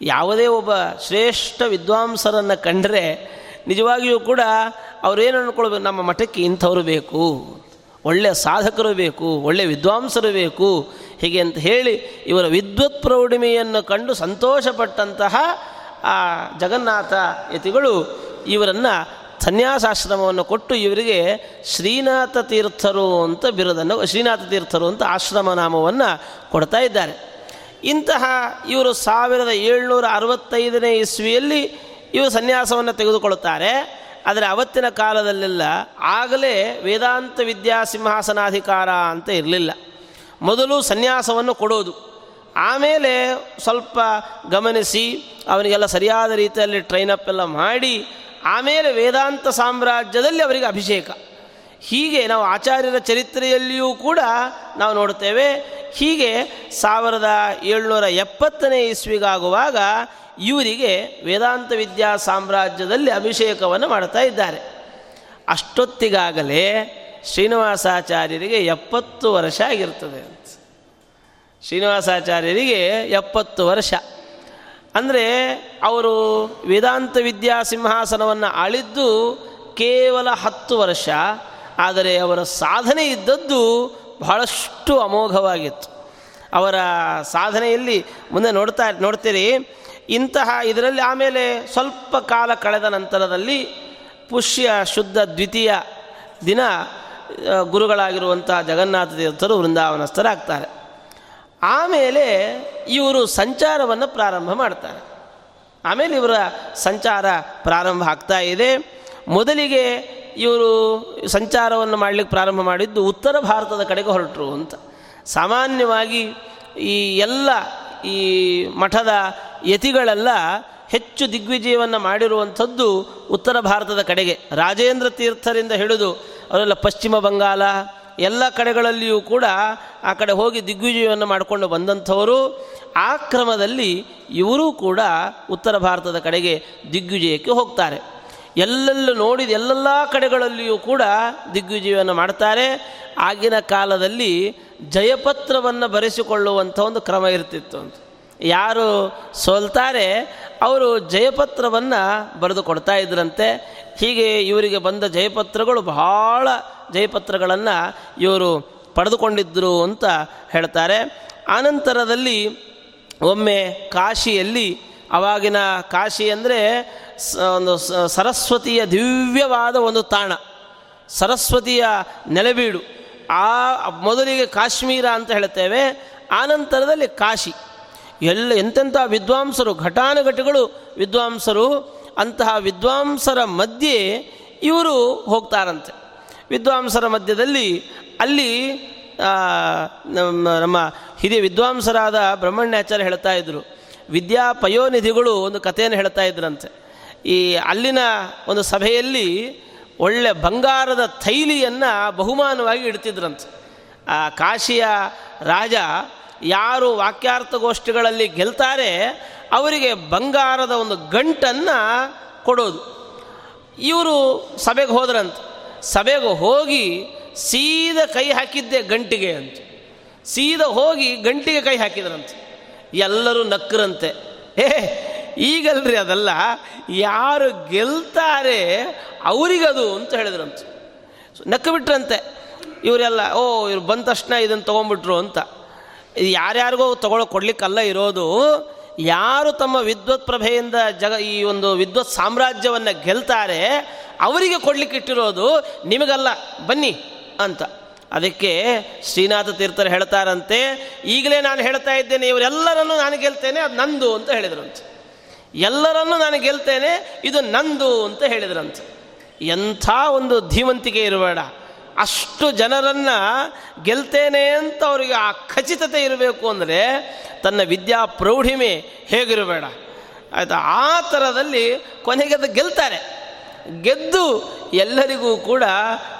ಯಾವುದೇ ಒಬ್ಬ ಶ್ರೇಷ್ಠ ವಿದ್ವಾಂಸರನ್ನು ಕಂಡರೆ ನಿಜವಾಗಿಯೂ ಕೂಡ ಅವರೇನು ಅಂದ್ಕೊಳ್ಬೇಕು ನಮ್ಮ ಮಠಕ್ಕೆ ಇಂಥವರು ಬೇಕು ಒಳ್ಳೆಯ ಸಾಧಕರು ಬೇಕು ಒಳ್ಳೆಯ ವಿದ್ವಾಂಸರು ಬೇಕು, ಹೀಗೆ ಅಂತ ಹೇಳಿ ಇವರ ವಿದ್ವತ್ ಪ್ರೌಢಿಮೆಯನ್ನು ಕಂಡು ಸಂತೋಷಪಟ್ಟಂತಹ ಆ ಜಗನ್ನಾಥ ಯತಿಗಳು ಇವರನ್ನು ಸನ್ಯಾಸಾಶ್ರಮವನ್ನು ಕೊಟ್ಟು ಇವರಿಗೆ ಶ್ರೀನಾಥ ತೀರ್ಥರು ಅಂತ ಬಿರುದನ್ನು, ಶ್ರೀನಾಥ ತೀರ್ಥರು ಅಂತ ಆಶ್ರಮ ನಾಮವನ್ನು ಕೊಡ್ತಾ ಇದ್ದಾರೆ. ಇಂತಹ ಇವರು ಸಾವಿರದ ಏಳ್ನೂರ ಅರವತ್ತೈದನೇ ಇಸ್ವಿಯಲ್ಲಿ ಇವರು ಸನ್ಯಾಸವನ್ನು ತೆಗೆದುಕೊಳ್ಳುತ್ತಾರೆ. ಆದರೆ ಅವತ್ತಿನ ಕಾಲದಲ್ಲೆಲ್ಲ ಆಗಲೇ ವೇದಾಂತ ವಿದ್ಯಾ ಸಿಂಹಾಸನಾಧಿಕಾರ ಅಂತ ಇರಲಿಲ್ಲ. ಮೊದಲು ಸನ್ಯಾಸವನ್ನು ಕೊಡೋದು. ಆಮೇಲೆ ಸ್ವಲ್ಪ ಗಮನಿಸಿ ಅವನಿಗೆಲ್ಲ ಸರಿಯಾದ ರೀತಿಯಲ್ಲಿ ಟ್ರೈನಪ್ ಎಲ್ಲ ಮಾಡಿ, ಆಮೇಲೆ ವೇದಾಂತ ಸಾಮ್ರಾಜ್ಯದಲ್ಲಿ ಅವರಿಗೆ ಅಭಿಷೇಕ. ಹೀಗೆ ನಾವು ಆಚಾರ್ಯರ ಚರಿತ್ರೆಯಲ್ಲಿಯೂ ಕೂಡ ನಾವು ನೋಡ್ತೇವೆ ಹೀಗೆ ಸಾವಿರದ ಏಳ್ನೂರ ಎಪ್ಪತ್ತನೇ ಇಸ್ವಿಗಾಗುವಾಗ ಇವರಿಗೆ ವೇದಾಂತ ವಿದ್ಯಾ ಸಾಮ್ರಾಜ್ಯದಲ್ಲಿ ಅಭಿಷೇಕವನ್ನು ಮಾಡ್ತಾ ಇದ್ದಾರೆ. ಅಷ್ಟೊತ್ತಿಗಾಗಲೇ ಶ್ರೀನಿವಾಸಾಚಾರ್ಯರಿಗೆ ಎಪ್ಪತ್ತು ವರ್ಷ ಆಗಿರ್ತದೆ ಅಂತ. ಶ್ರೀನಿವಾಸಾಚಾರ್ಯರಿಗೆ ಎಪ್ಪತ್ತು ವರ್ಷ. ಅಂದರೆ ಅವರು ವೇದಾಂತ ವಿದ್ಯಾ ಸಿಂಹಾಸನವನ್ನು ಆಳಿದ್ದು ಕೇವಲ ಹತ್ತು ವರ್ಷ. ಆದರೆ ಅವರ ಸಾಧನೆ ಇದ್ದದ್ದು ಬಹಳಷ್ಟು ಅಮೋಘವಾಗಿತ್ತು. ಅವರ ಸಾಧನೆಯಲ್ಲಿ ಮುಂದೆ ನೋಡ್ತಾ, ನೋಡ್ತೀರಿ, ಇಂತಹ ಇದರಲ್ಲಿ ಆಮೇಲೆ ಸ್ವಲ್ಪ ಕಾಲ ಕಳೆದ ನಂತರದಲ್ಲಿ ಪುಷ್ಯ ಶುದ್ಧ ದ್ವಿತೀಯ ದಿನ ಗುರುಗಳಾಗಿರುವಂಥ ಜಗನ್ನಾಥ ತೀರ್ಥರು ವೃಂದಾವನಸ್ಥರಾಗ್ತಾರೆ. ಆಮೇಲೆ ಇವರು ಸಂಚಾರವನ್ನು ಪ್ರಾರಂಭ ಮಾಡ್ತಾರೆ. ಆಮೇಲೆ ಇವರ ಸಂಚಾರ ಪ್ರಾರಂಭ ಆಗ್ತಾ ಇದೆ. ಮೊದಲಿಗೆ ಇವರು ಸಂಚಾರವನ್ನು ಮಾಡಲಿಕ್ಕೆ ಪ್ರಾರಂಭ ಮಾಡಿದ್ದು ಉತ್ತರ ಭಾರತದ ಕಡೆಗೆ ಹೊರಟರು ಅಂತ. ಸಾಮಾನ್ಯವಾಗಿ ಈ ಎಲ್ಲ ಈ ಮಠದ ಯತಿಗಳೆಲ್ಲ ಹೆಚ್ಚು ದಿಗ್ವಿಜಯವನ್ನು ಮಾಡಿರುವಂಥದ್ದು ಉತ್ತರ ಭಾರತದ ಕಡೆಗೆ. ರಾಜೇಂದ್ರ ತೀರ್ಥರಿಂದ ಹಿಡಿದು ಅವರೆಲ್ಲ ಪಶ್ಚಿಮ ಬಂಗಾಲ ಎಲ್ಲ ಕಡೆಗಳಲ್ಲಿಯೂ ಕೂಡ ಆ ಕಡೆ ಹೋಗಿ ದಿಗ್ವಿಜಯವನ್ನು ಮಾಡಿಕೊಂಡು ಬಂದಂಥವರು. ಆ ಕ್ರಮದಲ್ಲಿ ಇವರೂ ಕೂಡ ಉತ್ತರ ಭಾರತದ ಕಡೆಗೆ ದಿಗ್ವಿಜಯಕ್ಕೆ ಹೋಗ್ತಾರೆ. ಎಲ್ಲೆಲ್ಲೂ ನೋಡಿದ ಎಲ್ಲೆಲ್ಲ ಕಡೆಗಳಲ್ಲಿಯೂ ಕೂಡ ದಿಗ್ವಿಜಯವನ್ನು ಮಾಡ್ತಾರೆ. ಆಗಿನ ಕಾಲದಲ್ಲಿ ಜಯಪತ್ರವನ್ನು ಬರೆಸಿಕೊಳ್ಳುವಂಥ ಒಂದು ಕ್ರಮ ಇರ್ತಿತ್ತು ಅಂತ. ಯಾರು ಸೋಲ್ತಾರೆ, ಅವರು ಜಯಪತ್ರವನ್ನು ಬರೆದು ಕೊಡ್ತಾ ಇದ್ರಂತೆ. ಹೀಗೆ ಇವರಿಗೆ ಬಂದ ಜಯಪತ್ರಗಳು ಬಹಳ ಜಯಪತ್ರಗಳನ್ನು ಇವರು ಪಡೆದುಕೊಂಡಿದ್ದರು ಅಂತ ಹೇಳ್ತಾರೆ. ಆನಂತರದಲ್ಲಿ ಒಮ್ಮೆ ಕಾಶಿಯಲ್ಲಿ, ಅವಾಗಿನ ಕಾಶಿ ಅಂದರೆ ಒಂದು ಸರಸ್ವತಿಯ ದಿವ್ಯವಾದ ಒಂದು ತಾಣ. ಸರಸ್ವತಿಯ ನೆಲೆಬೀಡು. ಆ ಮೊದಲಿಗೆ ಕಾಶ್ಮೀರ ಅಂತ ಹೇಳ್ತೇವೆ ಆನಂತರದಲ್ಲಿ ಕಾಶಿ. ಎಲ್ಲ ಎಂತೆಂಥ ವಿದ್ವಾಂಸರು, ಘಟಾನುಘಟಿಗಳು ವಿದ್ವಾಂಸರು, ಅಂತಹ ವಿದ್ವಾಂಸರ ಮಧ್ಯೆ ಇವರು ಹೋಗ್ತಾರಂತೆ. ವಿದ್ವಾಂಸರ ಮಧ್ಯದಲ್ಲಿ ಅಲ್ಲಿ ನಮ್ಮ ಹಿರಿಯ ವಿದ್ವಾಂಸರಾದ ಬ್ರಹ್ಮಣ್ಯಾಚಾರ್ಯ ಹೇಳ್ತಾ ಇದ್ದರು ವಿದ್ಯಾ ಪಯೋನಿಧಿಗಳು ಒಂದು ಕಥೆಯನ್ನು ಹೇಳ್ತಾ ಇದ್ರಂತೆ. ಈ ಅಲ್ಲಿನ ಒಂದು ಸಭೆಯಲ್ಲಿ ಒಳ್ಳೆ ಬಂಗಾರದ ಥೈಲಿಯನ್ನು ಬಹುಮಾನವಾಗಿ ಇಡ್ತಿದ್ರಂತೆ. ಆ ಕಾಶಿಯ ರಾಜ ಯಾರು ವಾಕ್ಯಾರ್ಥಗೋಷ್ಠಿಗಳಲ್ಲಿ ಗೆಲ್ತಾರೆ ಅವರಿಗೆ ಬಂಗಾರದ ಒಂದು ಗಂಟನ್ನು ಕೊಡೋದು. ಇವರು ಸಭೆಗೆ ಹೋದ್ರಂತೆ. ಸಭೆಗೆ ಹೋಗಿ ಸೀದ ಕೈ ಹಾಕಿದ್ದೆ ಗಂಟಿಗೆ ಅಂತ. ಸೀದ ಹೋಗಿ ಗಂಟಿಗೆ ಕೈ ಹಾಕಿದ್ರಂತೆ. ಎಲ್ಲರೂ ನಕ್ಕರಂತೆ ಏ ಈಗಲ್ರಿ ಅದಲ್ಲ. ಯಾರು ಗೆಲ್ತಾರೆ ಅವರಿಗದು ಅಂತ ಹೇಳಿದ್ರಂತೆ ನಕ್ಕ ಬಿಟ್ರಂತೆ ಇವರೆಲ್ಲ, ಓ, ಇವ್ರು ಬಂದ ತಕ್ಷಣ ಇದನ್ನು ತೊಗೊಂಡ್ಬಿಟ್ರು ಅಂತ. ಇದು ಯಾರ್ಯಾರಿಗೋ ತೊಗೊಳ್ಳೋ ಕೊಡ್ಲಿಕ್ಕಲ್ಲ ಇರೋದು, ಯಾರು ತಮ್ಮ ವಿದ್ವತ್ ಪ್ರಭೆಯಿಂದ ಜಗ, ಈ ಒಂದು ವಿದ್ವತ್ ಸಾಮ್ರಾಜ್ಯವನ್ನು ಗೆಲ್ತಾರೆ, ಅವರಿಗೆ ಕೊಡ್ಲಿಕ್ಕೆ ಇಟ್ಟಿರೋದು ನಿಮಗಲ್ಲ, ಬನ್ನಿ ಅಂತ. ಅದಕ್ಕೆ ಶ್ರೀನಾಥ ತೀರ್ಥರು ಹೇಳ್ತಾರಂತೆ, ಈಗಲೇ ನಾನು ಹೇಳ್ತಾ ಇದ್ದೇನೆ, ಇವರೆಲ್ಲರನ್ನು ನಾನು ಗೆಲ್ತೇನೆ, ಅದು ನಂದು ಅಂತ ಹೇಳಿದ್ರಂತೆ ಎಲ್ಲರನ್ನು ನಾನು ಗೆಲ್ತೇನೆ, ಇದು ನಂದು ಅಂತ ಹೇಳಿದ್ರಂತೆ. ಎಂಥ ಒಂದು ಧೀಮಂತಿಕೆ ಇರಬೇಡ. ಅಷ್ಟು ಜನರನ್ನು ಗೆಲ್ತೇನೆ ಅಂತ ಅವರಿಗೆ ಆ ಖಚಿತತೆ ಇರಬೇಕು ಅಂದರೆ ತನ್ನ ವಿದ್ಯಾ ಪ್ರೌಢಿಮೆ ಹೇಗಿರಬೇಡ. ಆಯಿತಾ, ಆ ಥರದಲ್ಲಿ ಕೊನೆಗೆ ಅದು ಗೆಲ್ತಾರೆ. ಗೆದ್ದು ಎಲ್ಲರಿಗೂ ಕೂಡ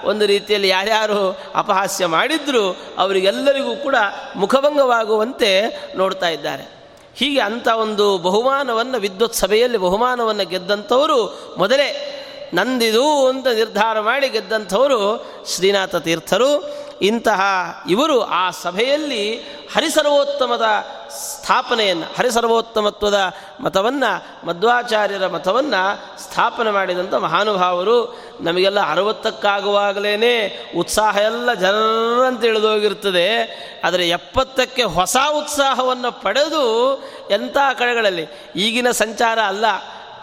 ಒಂದು ರೀತಿಯಲ್ಲಿ ಯಾರ್ಯಾರು ಅಪಹಾಸ್ಯ ಮಾಡಿದ್ರು, ಅವರಿಗೆಲ್ಲರಿಗೂ ಕೂಡ ಮುಖಭಂಗವಾಗುವಂತೆ ನೋಡ್ತಾ ಇದ್ದಾರೆ. ಹೀಗೆ ಅಂಥ ಒಂದು ಬಹುಮಾನವನ್ನು ವಿದ್ವತ್ ಸಭೆಯಲ್ಲಿ ಬಹುಮಾನವನ್ನು ಗೆದ್ದಂಥವರು ಮೊದಲೇ ನಂದಿದು ಅಂತ ನಿರ್ಧಾರ ಮಾಡಿ ಗೆದ್ದಂಥವರು ಶ್ರೀನಾಥ ತೀರ್ಥರು. ಇಂತಹ ಇವರು ಆ ಸಭೆಯಲ್ಲಿ ಹರಿಸರ್ವೋತ್ತಮದ ಸ್ಥಾಪನೆಯನ್ನು, ಹರಿಸರ್ವೋತ್ತಮತ್ವದ ಮತವನ್ನು, ಮಧ್ವಾಚಾರ್ಯರ ಮತವನ್ನು ಸ್ಥಾಪನೆ ಮಾಡಿದಂಥ ಮಹಾನುಭಾವರು ನಮಗೆಲ್ಲ ಅರವತ್ತಕ್ಕಾಗುವಾಗಲೇ ಉತ್ಸಾಹ ಎಲ್ಲ ಜರಂತ ಇಳಿದೋಗಿರ್ತದೆ. ಆದರೆ ಎಪ್ಪತ್ತಕ್ಕೆ ಹೊಸ ಉತ್ಸಾಹವನ್ನು ಪಡೆದು ಎಂಥ ಕಡೆಗಳಲ್ಲಿ? ಈಗಿನ ಸಂಚಾರ ಅಲ್ಲ.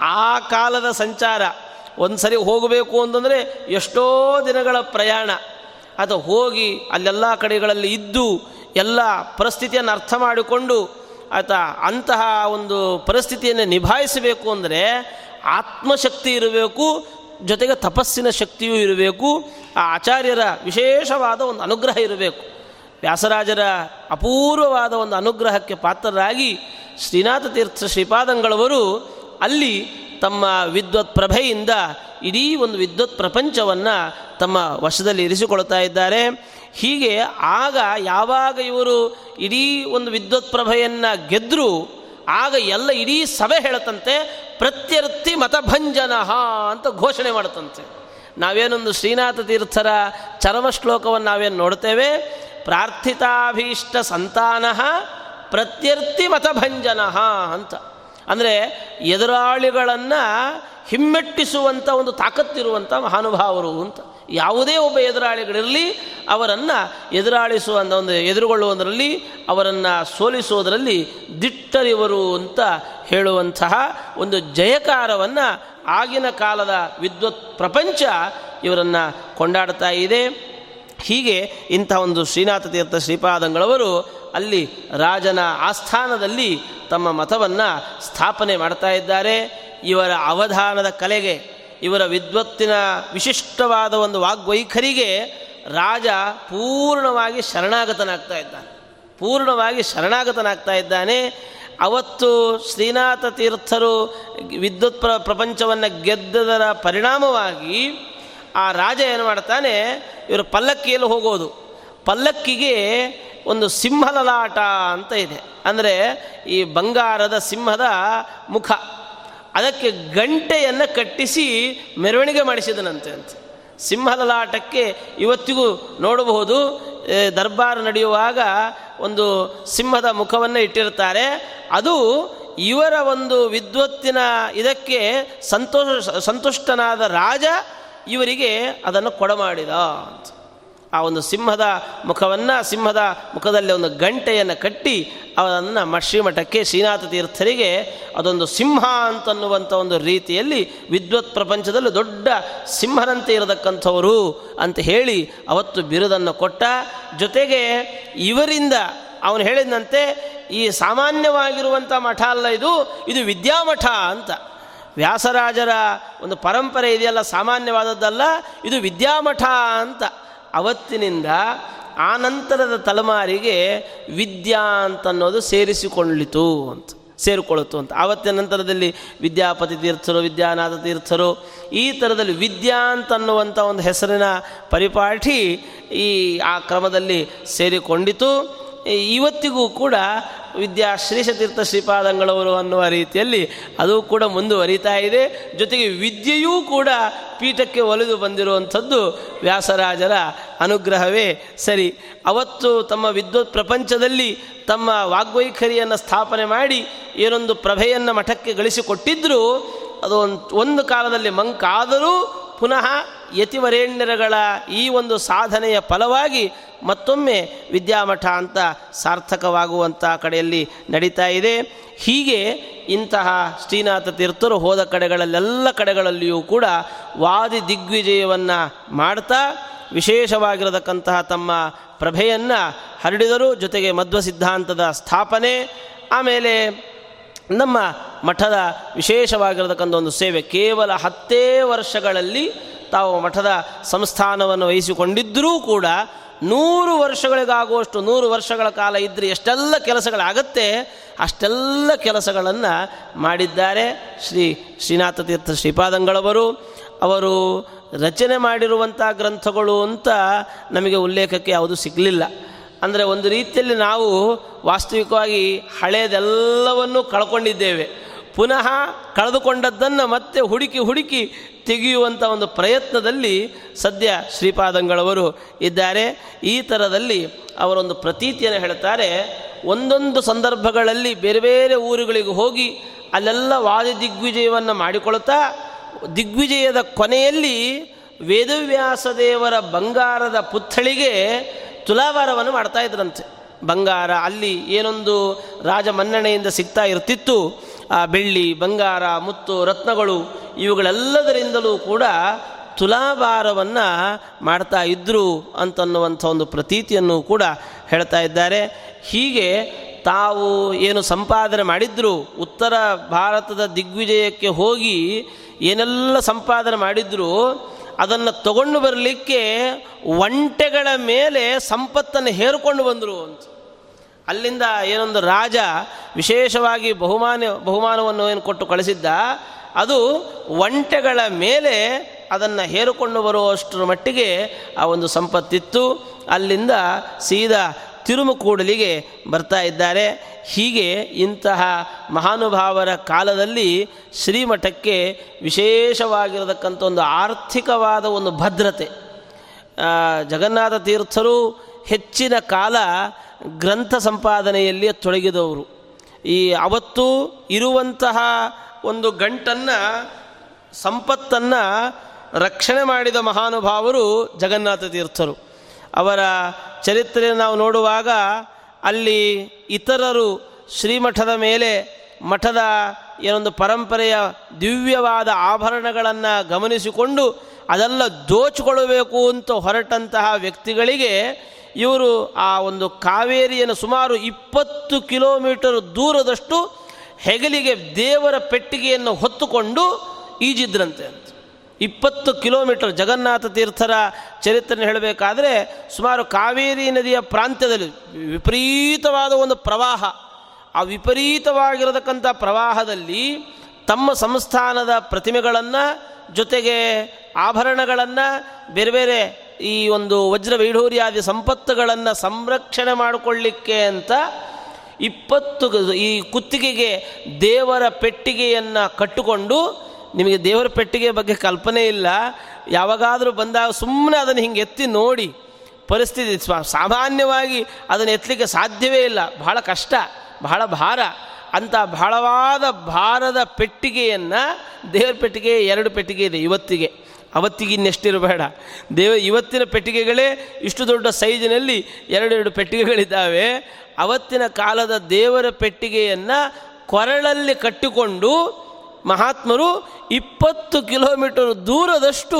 ಆ ಕಾಲದ ಸಂಚಾರ. ಒಂದು ಸರಿ ಹೋಗಬೇಕು ಅಂತಂದರೆ ಎಷ್ಟೋ ದಿನಗಳ ಪ್ರಯಾಣ. ಅದು ಹೋಗಿ ಅಲ್ಲೆಲ್ಲ ಕಡೆಗಳಲ್ಲಿ ಇದ್ದು ಎಲ್ಲ ಪರಿಸ್ಥಿತಿಯನ್ನು ಅರ್ಥ ಮಾಡಿಕೊಂಡು ಆತ ಅಂತಹ ಒಂದು ಪರಿಸ್ಥಿತಿಯನ್ನು ನಿಭಾಯಿಸಬೇಕು ಅಂದರೆ ಆತ್ಮಶಕ್ತಿ ಇರಬೇಕು, ಜೊತೆಗೆ ತಪಸ್ಸಿನ ಶಕ್ತಿಯೂ ಇರಬೇಕು, ಆ ಆಚಾರ್ಯರ ವಿಶೇಷವಾದ ಒಂದು ಅನುಗ್ರಹ ಇರಬೇಕು. ವ್ಯಾಸರಾಜರ ಅಪೂರ್ವವಾದ ಒಂದು ಅನುಗ್ರಹಕ್ಕೆ ಪಾತ್ರರಾಗಿ ಶ್ರೀನಾಥ ತೀರ್ಥ ಶ್ರೀಪಾದಂಗಳವರು ಅಲ್ಲಿ ತಮ್ಮ ವಿದ್ವತ್ ಪ್ರಭೆಯಿಂದ ಇಡೀ ಒಂದು ವಿದ್ವತ್ ಪ್ರಪಂಚವನ್ನು ತಮ್ಮ ವಶದಲ್ಲಿ ಇರಿಸಿಕೊಳ್ತಾ ಇದ್ದಾರೆ. ಹೀಗೆ ಆಗ ಯಾವಾಗ ಇವರು ಇಡೀ ಒಂದು ವಿದ್ವತ್ ಪ್ರಭೆಯನ್ನು ಗೆದ್ದರು ಆಗ ಎಲ್ಲ ಇಡೀ ಸಭೆ ಹೇಳತಂತೆ ಪ್ರತ್ಯರ್ಥಿ ಮತಭಂಜನ ಅಂತ ಘೋಷಣೆ ಮಾಡುತ್ತಂತೆ. ನಾವೇನೊಂದು ಶ್ರೀನಾಥ ತೀರ್ಥರ ಚರಮ ಶ್ಲೋಕವನ್ನು ನಾವೇನು ನೋಡ್ತೇವೆ? ಪ್ರಾರ್ಥಿತಾಭೀಷ್ಟ ಸಂತಾನ ಪ್ರತ್ಯರ್ಥಿ ಮತಭಂಜನ ಅಂತ. ಅಂದರೆ ಎದುರಾಳಿಗಳನ್ನು ಹಿಮ್ಮೆಟ್ಟಿಸುವಂಥ ಒಂದು ತಾಕತ್ತಿರುವಂಥ ಮಹಾನುಭಾವರು ಅಂತ. ಯಾವುದೇ ಒಬ್ಬ ಎದುರಾಳಿಗಳಿರಲಿ, ಅವರನ್ನು ಎದುರಾಳಿಸುವಂಥ ಒಂದು ಎದುರುಗೊಳ್ಳುವುದರಲ್ಲಿ, ಅವರನ್ನು ಸೋಲಿಸುವುದರಲ್ಲಿ ದಿಟ್ಟರಿವರು ಅಂತ ಹೇಳುವಂತಹ ಒಂದು ಜಯಕಾರವನ್ನು ಆಗಿನ ಕಾಲದ ವಿದ್ವತ್ ಪ್ರಪಂಚ ಇವರನ್ನು ಕೊಂಡಾಡ್ತಾ ಇದೆ. ಹೀಗೆ ಇಂಥ ಒಂದು ಶ್ರೀನಾಥ ತೀರ್ಥ ಶ್ರೀಪಾದಂಗಳವರು ಅಲ್ಲಿ ರಾಜನ ಆಸ್ಥಾನದಲ್ಲಿ ತಮ್ಮ ಮತವನ್ನು ಸ್ಥಾಪನೆ ಮಾಡ್ತಾ ಇದ್ದಾರೆ. ಇವರ ಅವಧಾನದ ಕಲೆಗೆ, ಇವರ ವಿದ್ವತ್ತಿನ ವಿಶಿಷ್ಟವಾದ ಒಂದು ವಾಗ್ವೈಖರಿಗೆ ರಾಜ ಪೂರ್ಣವಾಗಿ ಶರಣಾಗತನಾಗ್ತಾ ಇದ್ದಾನೆ. ಪೂರ್ಣವಾಗಿ ಶರಣಾಗತನಾಗ್ತಾ ಇದ್ದಾನೆ. ಅವತ್ತು ಶ್ರೀನಾಥ ತೀರ್ಥರು ವಿದ್ಯುತ್ ಪ್ರ, ಪ್ರಪಂಚವನ್ನು ಗೆದ್ದದರ ಪರಿಣಾಮವಾಗಿ ಆ ರಾಜ ಏನು ಮಾಡ್ತಾನೆ, ಇವರು ಪಲ್ಲಕ್ಕಿಯಲ್ಲಿ ಹೋಗೋದು. ಪಲ್ಲಕ್ಕಿಗೆ ಒಂದು ಸಿಂಹಲಲಾಟ ಅಂತ ಇದೆ. ಅಂದರೆ ಈ ಬಂಗಾರದ ಸಿಂಹದ ಮುಖ. ಅದಕ್ಕೆ ಗಂಟೆಯನ್ನು ಕಟ್ಟಿಸಿ ಮೆರವಣಿಗೆ ಮಾಡಿಸಿದನಂತೆ ಅಂತ. ಸಿಂಹಲಲಾಟಕ್ಕೆ ಇವತ್ತಿಗೂ ನೋಡಬಹುದು ದರ್ಬಾರ್ ನಡೆಯುವಾಗ ಒಂದು ಸಿಂಹದ ಮುಖವನ್ನು ಇಟ್ಟಿರ್ತಾರೆ ಅದು ಇವರ ಒಂದು ವಿದ್ವತ್ತಿನ ಇದಕ್ಕೆ ಸಂತೋಷ, ಸಂತುಷ್ಟನಾದ ರಾಜ ಇವರಿಗೆ ಅದನ್ನು ಕೊಡಮಾಡಿದ ಅಂತ. ಆ ಒಂದು ಸಿಂಹದ ಮುಖವನ್ನು, ಸಿಂಹದ ಮುಖದಲ್ಲಿ ಒಂದು ಗಂಟೆಯನ್ನು ಕಟ್ಟಿ ಅವನನ್ನು ಶ್ರೀಮಠಕ್ಕೆ ಶ್ರೀನಾಥ ತೀರ್ಥರಿಗೆ ಅದೊಂದು ಸಿಂಹ ಅಂತನ್ನುವಂಥ ಒಂದು ರೀತಿಯಲ್ಲಿ ವಿದ್ವತ್ ಪ್ರಪಂಚದಲ್ಲಿ ದೊಡ್ಡ ಸಿಂಹನಂತೆ ಇರತಕ್ಕಂಥವರು ಅಂತ ಹೇಳಿ ಅವತ್ತು ಬಿರುದನ್ನು ಕೊಟ್ಟ. ಜೊತೆಗೆ ಇವರಿಂದ ಅವನು ಹೇಳಿದಂತೆ ಈ ಸಾಮಾನ್ಯವಾಗಿರುವಂಥ ಮಠ ಅಲ್ಲ ಇದು ಇದು ವಿದ್ಯಾಮಠ ಅಂತ. ವ್ಯಾಸರಾಜರ ಒಂದು ಪರಂಪರೆ ಇದೆಯಲ್ಲ, ಸಾಮಾನ್ಯವಾದದ್ದಲ್ಲ, ಇದು ವಿದ್ಯಾಮಠ ಅಂತ. ಅವತ್ತಿನಿಂದ ಆ ನಂತರದ ತಲೆಮಾರಿಗೆ ವಿದ್ಯಾ ಅಂತನ್ನೋದು ಸೇರಿಸಿಕೊಳ್ಳಿತು ಅಂತ, ಸೇರಿಕೊಳ್ಳುತ್ತು ಅಂತ. ಆವತ್ತಿನ ನಂತರದಲ್ಲಿ ವಿದ್ಯಾಪತಿ ತೀರ್ಥರು, ವಿದ್ಯಾನಾಥ ತೀರ್ಥರು, ಈ ಥರದಲ್ಲಿ ವಿದ್ಯಾ ಅಂತನ್ನುವಂಥ ಒಂದು ಹೆಸರಿನ ಪರಿಪಾಠಿ ಈ ಆ ಕ್ರಮದಲ್ಲಿ ಸೇರಿಕೊಂಡಿತು. ಇವತ್ತಿಗೂ ಕೂಡ ವಿದ್ಯಾ ಶ್ರೀಶತೀರ್ಥ ಶ್ರೀಪಾದಂಗಳವರು ಅನ್ನುವ ರೀತಿಯಲ್ಲಿ ಅದು ಕೂಡ ಮುಂದುವರಿತಾ ಇದೆ. ಜೊತೆಗೆ ವಿದ್ಯೆಯೂ ಕೂಡ ಪೀಠಕ್ಕೆ ಒಲಿದು ಬಂದಿರುವಂಥದ್ದು ವ್ಯಾಸರಾಜರ ಅನುಗ್ರಹವೇ ಸರಿ. ಅವತ್ತು ತಮ್ಮ ವಿದ್ವತ್ ಪ್ರಪಂಚದಲ್ಲಿ ತಮ್ಮ ವಾಗ್ವೈಖರಿಯನ್ನು ಸ್ಥಾಪನೆ ಮಾಡಿ ಏನೊಂದು ಪ್ರಭೆಯನ್ನು ಮಠಕ್ಕೆ ಗಳಿಸಿಕೊಟ್ಟಿದ್ದರೂ ಅದು ಒಂದು ಕಾಲದಲ್ಲಿ ಮಂಕಾದರೂ ಪುನಃ ಯತಿವರೇಣ್ಯರಗಳ ಈ ಒಂದು ಸಾಧನೆಯ ಫಲವಾಗಿ ಮತ್ತೊಮ್ಮೆ ವಿದ್ಯಾಮಠ ಅಂತ ಸಾರ್ಥಕವಾಗುವಂಥ ಕಡೆಯಲ್ಲಿ ನಡೀತಾ ಇದೆ. ಹೀಗೆ ಇಂತಹ ಶ್ರೀನಾಥ ತೀರ್ಥರು ಹೋದ ಕಡೆಗಳಲ್ಲೆಲ್ಲ ಕಡೆಗಳಲ್ಲಿಯೂ ಕೂಡ ವಾದಿ ದಿಗ್ವಿಜಯವನ್ನು ಮಾಡ್ತಾ ವಿಶೇಷವಾಗಿರತಕ್ಕಂತಹ ತಮ್ಮ ಪ್ರಭೆಯನ್ನು ಹರಡಿದರು. ಜೊತೆಗೆ ಮಧ್ವ ಸಿದ್ಧಾಂತದ ಸ್ಥಾಪನೆ, ಆಮೇಲೆ ನಮ್ಮ ಮಠದ ವಿಶೇಷವಾಗಿರತಕ್ಕಂಥ ಒಂದು ಸೇವೆ ಕೇವಲ ಹತ್ತೇ ವರ್ಷಗಳಲ್ಲಿ ತಾವು ಮಠದ ಸಂಸ್ಥಾನವನ್ನು ವಹಿಸಿಕೊಂಡಿದ್ದರೂ ಕೂಡ ನೂರು ವರ್ಷಗಳಿಗಾಗುವಷ್ಟು, ನೂರು ವರ್ಷಗಳ ಕಾಲ ಇದ್ದರೆ ಎಷ್ಟೆಲ್ಲ ಕೆಲಸಗಳಾಗತ್ತೆ, ಅಷ್ಟೆಲ್ಲ ಕೆಲಸಗಳನ್ನು ಮಾಡಿದ್ದಾರೆ ಶ್ರೀ ಶ್ರೀನಾಥ ತೀರ್ಥ ಶ್ರೀಪಾದಂಗಳವರು. ಅವರು ರಚನೆ ಮಾಡಿರುವಂಥ ಗ್ರಂಥಗಳು ಅಂತ ನಮಗೆ ಉಲ್ಲೇಖಕ್ಕೆ ಯಾವುದು ಸಿಗಲಿಲ್ಲ. ಅಂದರೆ ಒಂದು ರೀತಿಯಲ್ಲಿ ನಾವು ವಾಸ್ತವಿಕವಾಗಿ ಹಳೆಯದೆಲ್ಲವನ್ನೂ ಕಳ್ಕೊಂಡಿದ್ದೇವೆ. ಪುನಃ ಕಳೆದುಕೊಂಡದ್ದನ್ನು ಮತ್ತೆ ಹುಡುಕಿ ಹುಡುಕಿ ತೆಗೆಯುವಂಥ ಒಂದು ಪ್ರಯತ್ನದಲ್ಲಿ ಸದ್ಯ ಶ್ರೀಪಾದಂಗಳವರು ಇದ್ದಾರೆ. ಈ ಥರದಲ್ಲಿ ಅವರೊಂದು ಪ್ರತೀತಿಯನ್ನು ಹೇಳ್ತಾರೆ, ಒಂದೊಂದು ಸಂದರ್ಭಗಳಲ್ಲಿ ಬೇರೆ ಬೇರೆ ಊರುಗಳಿಗೆ ಹೋಗಿ ಅಲ್ಲೆಲ್ಲ ವಾದಿ ದಿಗ್ವಿಜಯವನ್ನು ಮಾಡಿಕೊಳ್ತಾ, ದಿಗ್ವಿಜಯದ ಕೊನೆಯಲ್ಲಿ ವೇದವ್ಯಾಸ ದೇವರ ಬಂಗಾರದ ಪುತ್ಥಳಿಗೆ ತುಲಾಭಾರವನ್ನು ಮಾಡ್ತಾ ಇದ್ರಂತೆ. ಬಂಗಾರ ಅಲ್ಲಿ ಏನೊಂದು ರಾಜ ಮನ್ನಣೆಯಿಂದ ಸಿಗ್ತಾ ಇರ್ತಿತ್ತು. ಆ ಬೆಳ್ಳಿ, ಬಂಗಾರ, ಮುತ್ತು, ರತ್ನಗಳು ಇವುಗಳೆಲ್ಲದರಿಂದಲೂ ಕೂಡ ತುಲಾಭಾರವನ್ನು ಮಾಡ್ತಾ ಇದ್ದರು ಅಂತನ್ನುವಂಥ ಒಂದು ಪ್ರತೀತಿಯನ್ನು ಕೂಡ ಹೇಳ್ತಾ ಇದ್ದಾರೆ. ಹೀಗೆ ತಾವು ಏನು ಸಂಪಾದನೆ ಮಾಡಿದ್ರು, ಉತ್ತರ ಭಾರತದ ದಿಗ್ವಿಜಯಕ್ಕೆ ಹೋಗಿ ಏನೆಲ್ಲ ಸಂಪಾದನೆ ಮಾಡಿದ್ರು, ಅದನ್ನು ತಗೊಂಡು ಬರಲಿಕ್ಕೆ ಒಂಟೆಗಳ ಮೇಲೆ ಸಂಪತ್ತನ್ನು ಹೇರಿಕೊಂಡು ಬಂದರು ಅಂತ. ಅಲ್ಲಿಂದ ಏನೊಂದು ರಾಜ ವಿಶೇಷವಾಗಿ ಬಹುಮಾನ, ಬಹುಮಾನವನ್ನು ಏನು ಕೊಟ್ಟು ಕಳಿಸಿದ್ದ, ಅದು ಒಂಟೆಗಳ ಮೇಲೆ ಅದನ್ನು ಹೇರಿಕೊಂಡು ಬರುವಷ್ಟರ ಮಟ್ಟಿಗೆ ಆ ಒಂದು ಸಂಪತ್ತಿತ್ತು. ಅಲ್ಲಿಂದ ಸೀದಾ ತಿರುಮುಕೂಡಲಿಗೆ ಬರ್ತಾ ಇದ್ದಾರೆ. ಹೀಗೆ ಇಂತಹ ಮಹಾನುಭಾವರ ಕಾಲದಲ್ಲಿ ಶ್ರೀಮಠಕ್ಕೆ ವಿಶೇಷವಾಗಿರತಕ್ಕಂಥ ಒಂದು ಆರ್ಥಿಕವಾದ ಒಂದು ಭದ್ರತೆ. ಜಗನ್ನಾಥ ತೀರ್ಥರು ಹೆಚ್ಚಿನ ಕಾಲ ಗ್ರಂಥ ಸಂಪಾದನೆಯಲ್ಲಿ ತೊಡಗಿದವರು. ಈ ಅವತ್ತು ಇರುವಂತಹ ಒಂದು ಗಂಟನ್ನು, ಸಂಪತ್ತನ್ನು ರಕ್ಷಣೆ ಮಾಡಿದ ಮಹಾನುಭಾವರು ಜಗನ್ನಾಥ ತೀರ್ಥರು. ಅವರ ಚರಿತ್ರೆಯನ್ನು ನಾವು ನೋಡುವಾಗ ಅಲ್ಲಿ ಇತರರು ಶ್ರೀಮಠದ ಮೇಲೆ ಮಠದ ಏನೊಂದು ಪರಂಪರೆಯ ದಿವ್ಯವಾದ ಆಭರಣಗಳನ್ನು ಗಮನಿಸಿಕೊಂಡು ಅದೆಲ್ಲ ದೋಚಿಕೊಳ್ಳಬೇಕು ಅಂತ ಹೊರಟಂತಹ ವ್ಯಕ್ತಿಗಳಿಗೆ ಇವರು ಆ ಒಂದು ಕಾವೇರಿಯನ್ನು ಸುಮಾರು ಇಪ್ಪತ್ತು ಕಿಲೋಮೀಟರ್ ದೂರದಷ್ಟು ಹೆಗಲಿಗೆ ದೇವರ ಪೆಟ್ಟಿಗೆಯನ್ನು ಹೊತ್ತುಕೊಂಡು ಈಜಿದ್ರಂತೆ ಅಂತ. ಇಪ್ಪತ್ತು ಕಿಲೋಮೀಟರ್ ಜಗನ್ನಾಥ ತೀರ್ಥರ ಚರಿತ್ರೆ ಹೇಳಬೇಕಾದ್ರೆ ಸುಮಾರು ಕಾವೇರಿ ನದಿಯ ಪ್ರಾಂತ್ಯದಲ್ಲಿ ವಿಪರೀತವಾದ ಒಂದು ಪ್ರವಾಹ. ಆ ವಿಪರೀತವಾಗಿರತಕ್ಕಂಥ ಪ್ರವಾಹದಲ್ಲಿ ತಮ್ಮ ಸಂಸ್ಥಾನದ ಪ್ರತಿಮೆಗಳನ್ನು ಜೊತೆಗೆ ಆಭರಣಗಳನ್ನು ಬೇರೆ ಬೇರೆ ಈ ಒಂದು ವಜ್ರ ವೈಢೂರ್ಯಾದಿ ಸಂಪತ್ತುಗಳನ್ನು ಸಂರಕ್ಷಣೆ ಮಾಡಿಕೊಳ್ಳಿಕ್ಕೆ ಅಂತ ಇಪ್ಪತ್ತು ಈ ಕುತ್ತಿಗೆಗೆ ದೇವರ ಪೆಟ್ಟಿಗೆಯನ್ನು ಕಟ್ಟಿಕೊಂಡು, ನಿಮಗೆ ದೇವರ ಪೆಟ್ಟಿಗೆ ಬಗ್ಗೆ ಕಲ್ಪನೆ ಇಲ್ಲ, ಯಾವಾಗಾದರೂ ಬಂದಾಗ ಸುಮ್ಮನೆ ಅದನ್ನು ಹಿಂಗೆ ಎತ್ತಿ ನೋಡಿ ಪರಿಸ್ಥಿತಿ ಸ್ವ, ಸಾಮಾನ್ಯವಾಗಿ ಅದನ್ನು ಎತ್ತಲಿಕ್ಕೆ ಸಾಧ್ಯವೇ ಇಲ್ಲ. ಬಹಳ ಕಷ್ಟ, ಬಹಳ ಭಾರ. ಅಂಥ ಬಹಳವಾದ ಭಾರದ ಪೆಟ್ಟಿಗೆಯನ್ನು ದೇವರ ಪೆಟ್ಟಿಗೆ ಎರಡು ಪೆಟ್ಟಿಗೆ ಇದೆ ಇವತ್ತಿಗೆ. ಅವತ್ತಿಗೆ ಇನ್ನೆಷ್ಟಿರಬೇಡ. ದೇವ, ಇವತ್ತಿನ ಪೆಟ್ಟಿಗೆಗಳೇ ಇಷ್ಟು ದೊಡ್ಡ ಸೈಜಿನಲ್ಲಿ ಎರಡೆರಡು ಪೆಟ್ಟಿಗೆಗಳಿದ್ದಾವೆ. ಅವತ್ತಿನ ಕಾಲದ ದೇವರ ಪೆಟ್ಟಿಗೆಯನ್ನು ಕೊರಳಲ್ಲಿ ಕಟ್ಟಿಕೊಂಡು ಮಹಾತ್ಮರು ಇಪ್ಪತ್ತು ಕಿಲೋಮೀಟರ್ ದೂರದಷ್ಟು